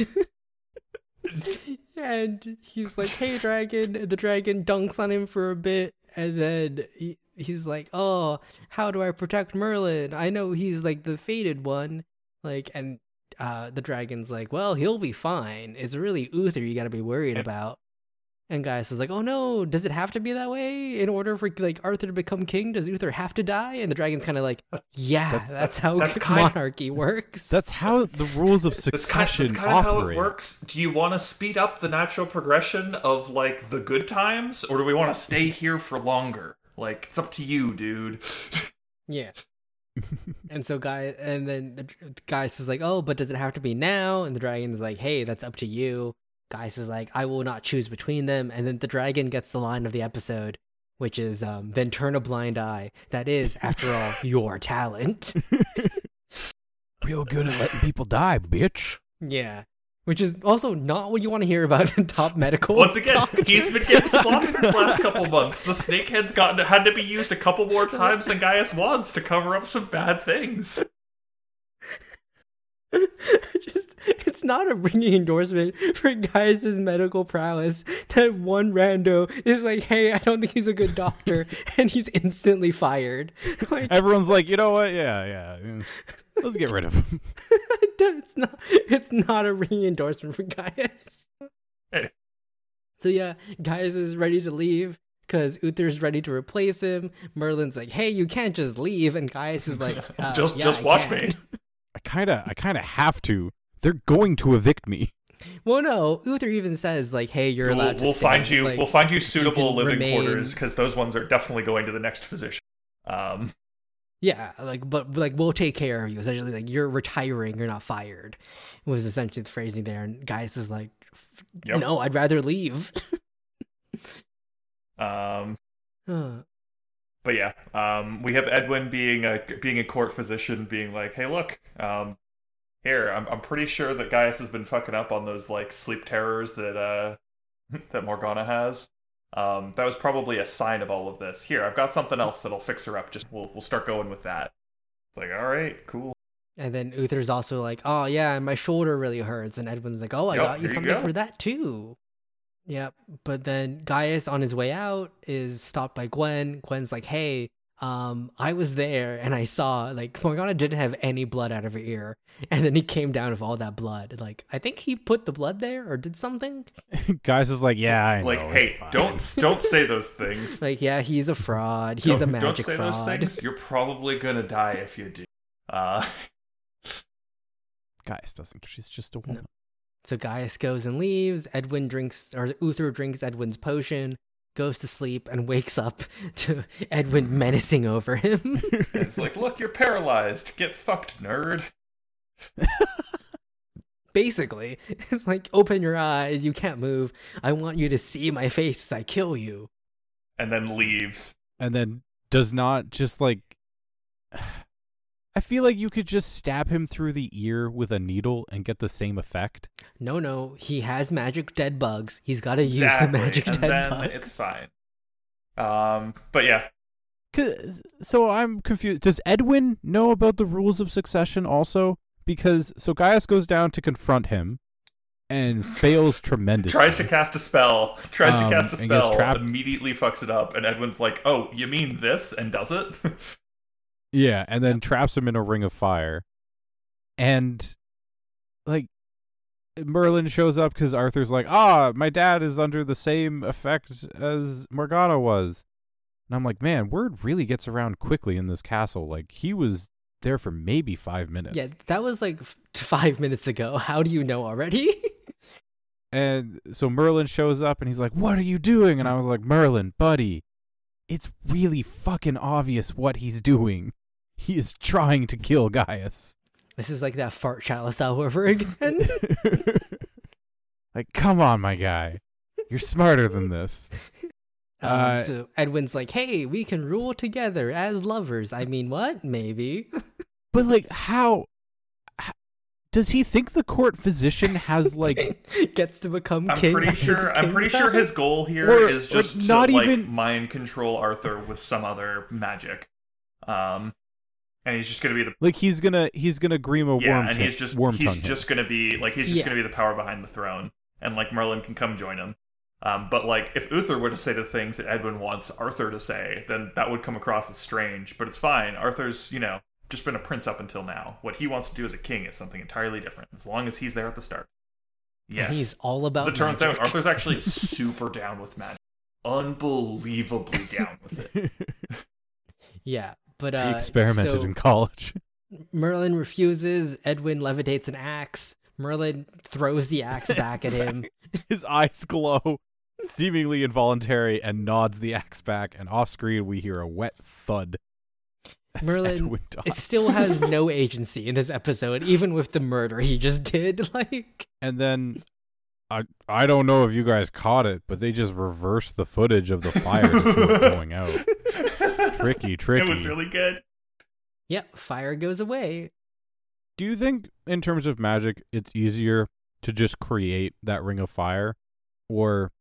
And he's like, "Hey, dragon!" And the dragon dunks on him for a bit, and then he, he's like, "Oh, how do I protect Merlin? I know he's like the fated one." Like, and uh, the dragon's like, "Well, he'll be fine. It's really Uther you got to be worried about." And Gaius is like, "Oh no, does it have to be that way in order for like Arthur to become king? Does Uther have to die?" And the dragon's kind of like, "Yeah, that's, That's- how that's kind- monarchy works." That's how the rules of that's kind, succession that's kind of how operate. it works. Do you want to speed up the natural progression of like the good times, or do we want to stay here for longer? Like it's up to you, dude. Yeah. and so guy and then the dr- guy says like, "Oh, but does it have to be now?" And the dragon's like, "Hey, that's up to you." Guy is like, "I will not choose between them." And then the dragon gets the line of the episode, which is um, "Then turn a blind eye." That is, after all, your talent. Real good at letting people die, bitch. yeah. Which is also not what you want to hear about in top medical. Once again, doctor. he's been getting slaughtered these last couple months. The snakehead's gotten had to be used a couple more times than Gaius wants to cover up some bad things. just it's not a ringing endorsement for Gaius' medical prowess that one rando is like hey i don't think he's a good doctor and he's instantly fired like Everyone's like, you know what? Yeah, yeah. yeah. Let's get rid of him. it's not it's not a ringing endorsement for Gaius. Hey. so yeah Gaius is ready to leave because Uther's ready to replace him. Merlin's like, "Hey, you can't just leave," and Gaius is like, uh, just "Yeah, just I watch can." me. I kind of, I kind of have to. They're going to evict me. Well, no, Uther even says like, "Hey, you're We'll, allowed to we'll stay." find you. Like, we'll find you suitable can living remain- quarters because those ones are definitely going to the next physician. Um, Yeah, like, but like, we'll take care of you. Essentially, like, you're retiring, you're not fired. Was essentially the phrasing there, and Gaius is like, Yep. "No, I'd rather leave." um, Huh. But yeah, um, we have Edwin being a being a court physician, being like, "Hey, look, um, Here, I'm I'm pretty sure that Gaius has been fucking up on those like sleep terrors that uh that Morgana has. Um, that was probably a sign of all of this. Here, I've got something else that'll fix her up. Just we'll we'll start going with that. It's like, all right, cool. And then Uther's also like, "Oh yeah, my shoulder really hurts," and Edwin's like, "Oh, I Yup, got you here you something go. for that too." Yep. But then Gaius on his way out is stopped by Gwen. Gwen's like, "Hey, um, I was there and I saw like Morgana didn't have any blood out of her ear, and then he came down with all that blood. Like I think he put the blood there or did something. Gaius is like, yeah, I know. Like, it's hey, don't don't say those things. Like yeah, he's a fraud. He's don't, a magic Don't say fraud. those things. You're probably gonna die if you do. Uh, Gaius doesn't. She's just a woman. So Gaius goes and leaves. Edwin drinks, or Uther drinks Edwin's potion, goes to sleep, and wakes up to Edwin hmm. menacing over him. it's like, look, you're paralyzed. Get fucked, nerd. Basically, it's like, open your eyes. You can't move. I want you to see my face as I kill you. And then leaves. and then does not just like. I feel like you could just stab him through the ear with a needle and get the same effect. No, no, he has magic dead bugs. He's got to use the magic and dead then bugs. it's fine. Um, but yeah, 'Cause- So I'm confused. Does Edwin know about the rules of succession also? Because so Gaius goes down to confront him and fails tremendously. tries to cast a spell, tries Um, to cast a spell, trapped. immediately fucks it up, and Edwin's like, "Oh, you mean this?" and does it. Yeah, and then traps him in a ring of fire. And like Merlin shows up because Arthur's like, ah, my dad is under the same effect as Morgana was. And I'm like, man, word really gets around quickly in this castle. Like he was there for maybe five minutes. yeah, that was like f- five minutes ago. How do you know already? And so Merlin shows up and he's like, What are you doing? And I was like, Merlin, buddy, it's really fucking obvious what he's doing. He is trying to kill Gaius. this is like that fart chalice all over again. like, come on, my guy. You're smarter than this. Um, Uh, so Edwin's like, "Hey, we can rule together as lovers." I mean, what? Maybe. But, like, how. h- Does he think the court physician has, like. gets to become I'm king. pretty after sure. I'm pretty sure his goal here Or, is like, just not to like mind control Arthur with some other magic. Um, and he's just gonna be the Like, he's gonna. He's gonna Grima a yeah, worm and tongue- he's just worm he's tongue him. just gonna be like he's just Yeah. gonna be the power behind the throne, and like Merlin can come join him. Um, but like if Uther were to say the things that Edwin wants Arthur to say, then that would come across as strange. But it's fine. Arthur's you know just been a prince up until now. What he wants to do as a king is something entirely different. As long as he's there at the start. And he's all about. As it turns magic. out, Arthur's actually super down with magic. Unbelievably down with it. yeah, but he uh, experimented so in college. Merlin refuses. Edwin levitates an axe. Merlin throws the axe back at him. His eyes glow, seemingly involuntary, and nods the axe back. And off screen, we hear a wet thud. Merlin It still has no agency in this episode, even with the murder he just did. Like, And then I I don't know if you guys caught it, but they just reversed the footage of the fire to show it going out. Tricky, tricky. It was really good. yep, fire goes away. Do you think, in terms of magic, it's easier to just create that ring of fire, or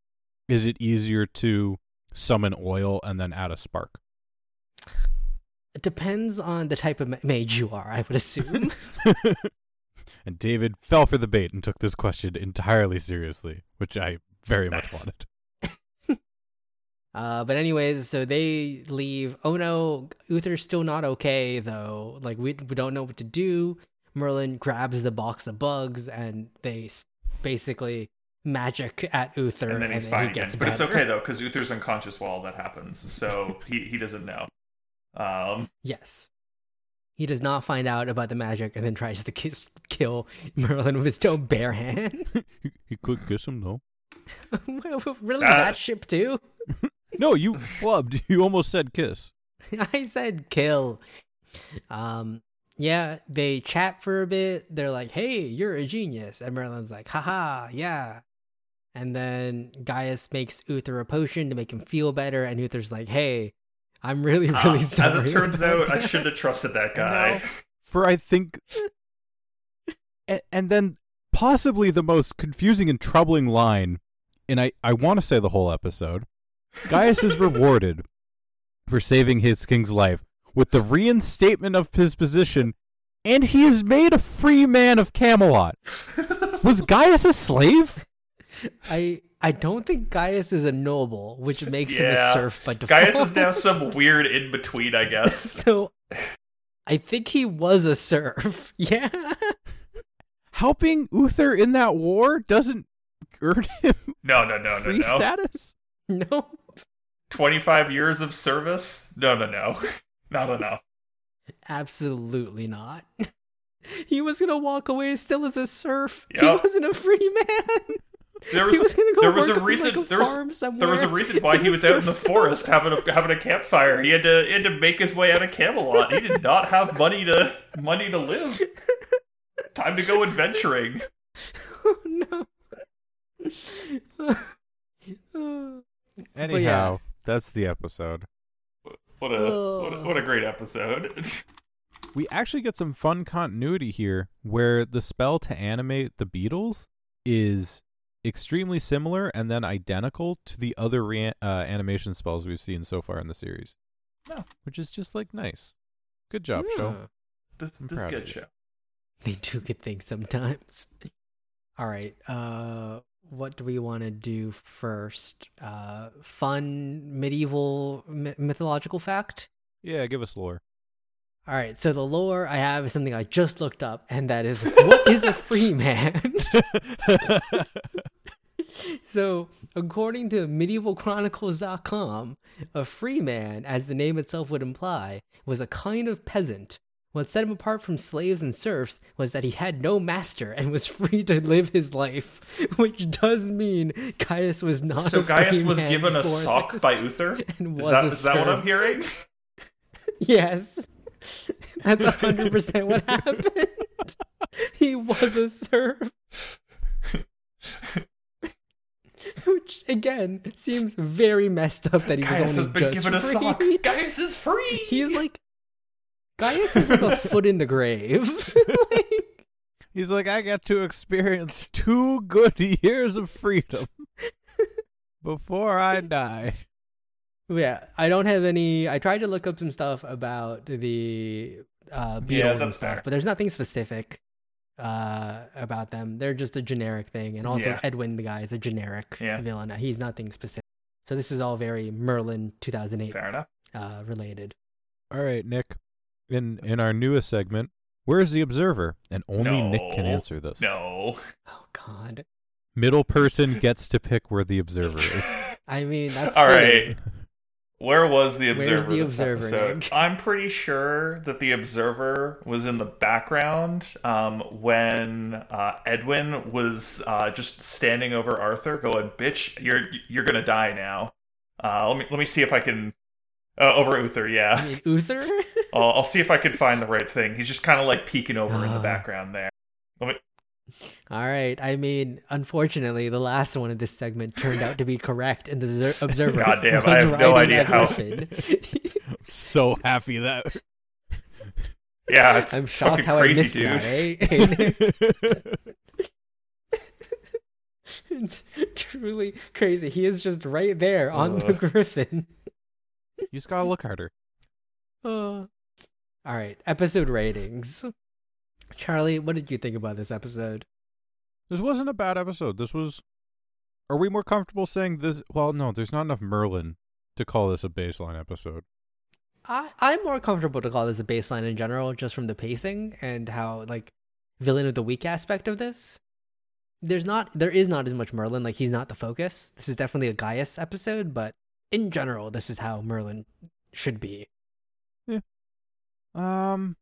is it easier to summon oil and then add a spark? It depends on the type of mage you are, I would assume. and David fell for the bait and took this question entirely seriously, which I very much wanted. Uh, but anyways, so they leave. Oh no, Uther's still not okay though. Like we we don't know what to do. Merlin grabs the box of bugs and they basically magic at Uther, And then he's he fine again. gets But it's okay though, because Uther's unconscious while all that happens, so he, he doesn't know. Um, Yes. He does not find out about the magic and then tries to kiss, kill Merlin with his own bare hand. he, he could kiss him, though. really? Uh, that ship too? No, you flubbed. You almost said kiss. I said kill. Um, yeah, they chat for a bit. They're like, hey, you're a genius. And Merlin's like, haha, yeah. And then Gaius makes Uther a potion to make him feel better. And Uther's like, hey, I'm really, uh, really as it turns out, I shouldn't have trusted that guy. For I think and, and then possibly the most confusing and troubling line, and I, I want to say the whole episode. Gaius is rewarded for saving his king's life with the reinstatement of his position, and he is made a free man of Camelot. Was Gaius a slave? I I don't think Gaius is a noble, which makes him a serf by default. Gaius is now some weird in between, I guess. so I think he was a serf. Yeah. Helping Uther in that war doesn't earn him No, no, no, no, free no. status. No. 25 years of service? No, no, no. Not enough. Absolutely not. He was gonna walk away still as a serf. He wasn't a free man. There was, he was gonna go there was work a on, reason like, a there was, farm somewhere. there was a reason why he was out in the forest having a having a campfire. He had to he had to make his way out of Camelot. He did not have money to money to live. Time to go adventuring. oh no. Anyhow, that's the episode. What a, what a what a great episode. We actually get some fun continuity here where the spell to animate the beetles is extremely similar and then identical to the other rea- uh, animation spells we've seen so far in the series. Oh. Which is just like nice. Good job, show. Yeah. this I'm this is proud good show. They do good things sometimes. All right. Uh what do we want to do first? Uh fun medieval my- mythological fact? Yeah, give us lore. All right. So the lore I have is something I just looked up and that is what is a free man? So, according to medievalchronicles.com, a free man, as the name itself would imply, was a kind of peasant. What set him apart from slaves and serfs was that he had no master and was free to live his life, which does mean Gaius was not So free was given a sock this. by Uther? and Is that, a is that what I'm hearing? Yes. That's 100% what happened. he was a serf. Which, again, seems very messed up that he Gaius was has only been just given a free. sock. Gaius is free. He is like... Gaius is like a foot in the grave. like, He's like, I got to experience two good years of freedom before I die. yeah, I don't have any... I tried to look up some stuff about the uh, beetles Yeah, and stuff, fair. but there's nothing specific uh about them they're just a generic thing and also Yeah. edwin the guy is a generic Yeah. villain he's nothing specific so this is all very merlin 2008 Fair enough. uh related All right, Nick. In in our newest segment, where's the observer? And only Nick can answer this. No. oh god Middle person gets to pick where the observer is. i mean that's All fitting. right. Where was the observer? Where's observer? the observer. Nick? I'm pretty sure that the observer was in the background um, when uh, Edwin was uh, just standing over Arthur, going, "Bitch, you're you're gonna die now." Uh, let me let me see if I can. Uh, over Uther, I yeah. mean, uther I'll, I'll see if I can find the right thing. He's just kind of like peeking over in the Ah. background there. Let me. all right i mean unfortunately the last one of this segment turned out to be correct and the zer- observer Goddamn, I was have no riding idea a how- griffin. I'm so happy that Yeah, it's i'm shocked fucking how i missed dude. that eh? it's truly crazy he is just right there on the griffin you just gotta look harder. Uh, all right, episode ratings. Charlie, what did you think about this episode? This wasn't a bad episode. This was. Are we more comfortable saying this? Well, no, there's not enough Merlin to call this a baseline episode. I I'm more comfortable to call this a baseline in general, just from the pacing and how like villain of the week aspect of this. There's not, there is not as much Merlin. Like he's not the focus. This is definitely a Gaius episode, but in general, this is how Merlin should be. Yeah. Um,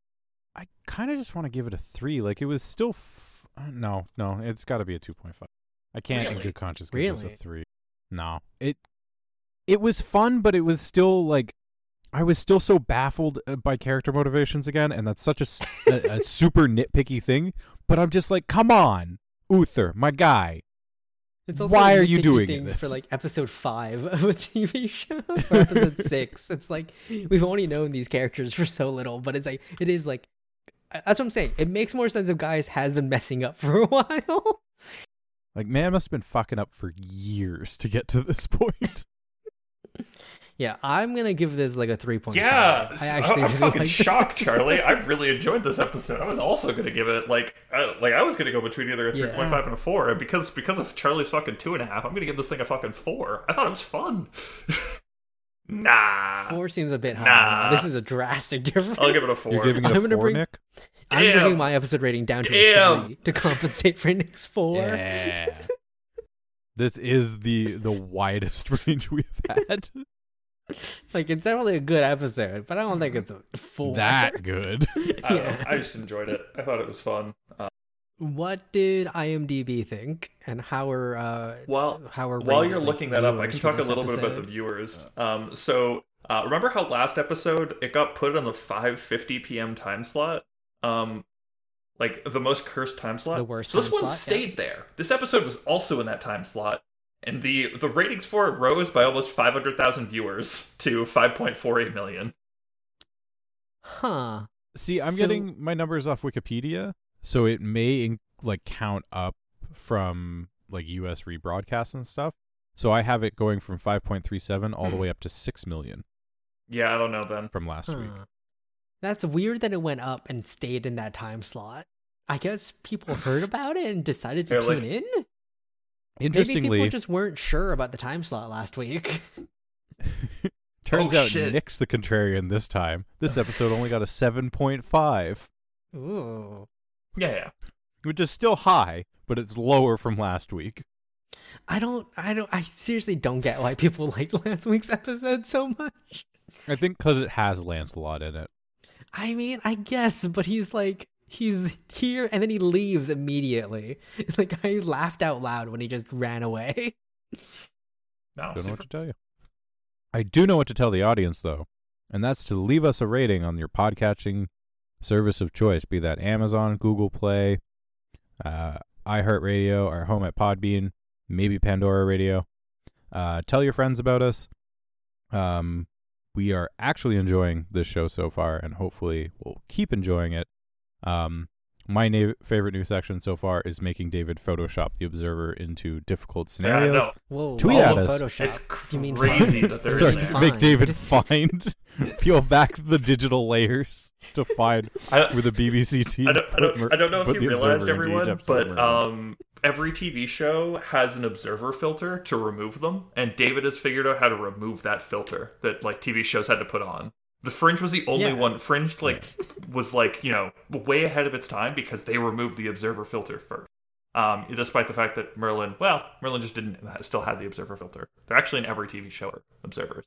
I kind of just want to give it a three. Like it was still. F- uh, no, no, it's got to be a two point five. I can't in Really? good conscience give this a three. No, it it was fun, but it was still like I was still so baffled uh, by character motivations again, and that's such a a super nitpicky thing. But I'm just like, come on, Uther, my guy. It's also Why are you doing thing this? for like episode five of a TV show or episode six? It's like we've only known these characters for so little, but it's like it is like That's what I'm saying. It makes more sense if Gaius has been messing up for a while. Like man must have been fucking up for years to get to this point. Yeah, I'm gonna give this like a three point. Yeah, I I actually am really fucking like shocked. Charlie. I really enjoyed this episode. I was also gonna give it like, uh, like I was gonna go between either a three point five and a four, and because because of Charlie's fucking two and a half, I'm gonna give this thing a fucking four. I thought it was fun. nah, Four seems a bit high. Nah. This is a drastic difference. I'll give it a 4 You're giving it I'm a gonna four, bring- Nick? I'm Damn. bringing my episode rating down to a Damn. three to compensate for Nick's four. Yeah. this is the the widest range we've had. Like it's definitely a good episode, but I don't think it's a four. that good. I, don't know. Yeah. I just enjoyed it. I thought it was fun. Uh, What did IMDb think, and how are uh, Well, how are While you're looking that up, I can talk a this little bit about the episode? viewers. Um, so uh, remember how last episode it got put on the 5:50 p.m. time slot? Um, like the most cursed time slot. The worst So this time one slot, stayed there. This episode was also in that time slot, and the the ratings for it rose by almost 500,000 viewers to 5.48 million. Huh. See, I'm So- getting my numbers off Wikipedia, so it may in- like count up from like US rebroadcasts and stuff. So I have it going from 5.37 all the Hmm. way up to 6 million Yeah, I don't know then. from last week. That's weird that it went up and stayed in that time slot. I guess people heard about it and decided to They're tune like- in. Maybe Interestingly, people just weren't sure about the time slot last week. turns Oh, out shit. Nick's the contrarian this time. This episode only got a 7.5, Ooh. Yeah, yeah. which is still high, but it's lower from last week. I don't I don't I seriously don't get why people liked last week's episode so much. I think because it has Lancelot in it. I mean, I guess, but he's like he's here and then he leaves immediately. Like I laughed out loud when he just ran away. No, Don't know what to tell you. I do know what to tell the audience, though, and that's to leave us a rating on your podcatching service of choice, be that Amazon, Google Play, uh, iHeartRadio, our home at Podbean, maybe Pandora Radio. Uh, tell your friends about us. Um, we are actually enjoying this show so far, and hopefully we'll keep enjoying it. Um, my na- favorite new section so far is making David Photoshop the Observer into difficult Yeah, scenarios. no. Whoa, Tweet at us. Photoshop. It's You mean crazy find? that they're Sorry, in there. Make David find, peel back the digital layers to find I, where the BBC team. I don't, I don't, Mer- I don't know if put you realized, Observer into each everyone, but um, every TV show has an observer filter to remove them, and David has figured out how to remove that filter that like TV shows had to put on. The Fringe was the only Yeah. one. Fringe like was like you know way ahead of its time because they removed the observer filter first. Um, despite the fact that Merlin, well, Merlin just didn't still had the observer filter. They're actually in every TV show are observers.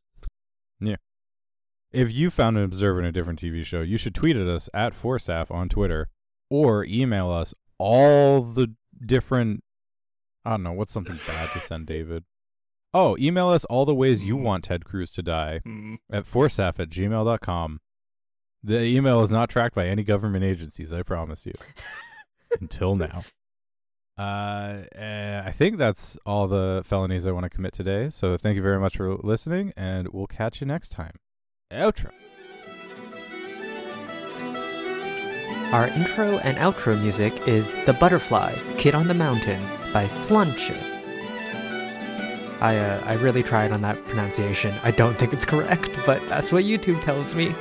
if you found an observer in a different TV show, you should tweet at us at Forsaf on Twitter, or email us all the different. I don't know what's something bad to send David. Oh, email us all the ways you want Ted Cruz to die Hmm. at forsaf at gmail.com. The email is not tracked by any government agencies, I promise you. Until now. Uh, eh, I think that's all the felonies I want to commit today. So thank you very much for listening, and we'll catch you next time. Outro. Our intro and outro music is The Butterfly, Kid on the Mountain by Slunch. I, uh, I really tried on that pronunciation. I don't think it's correct, but that's what YouTube tells me.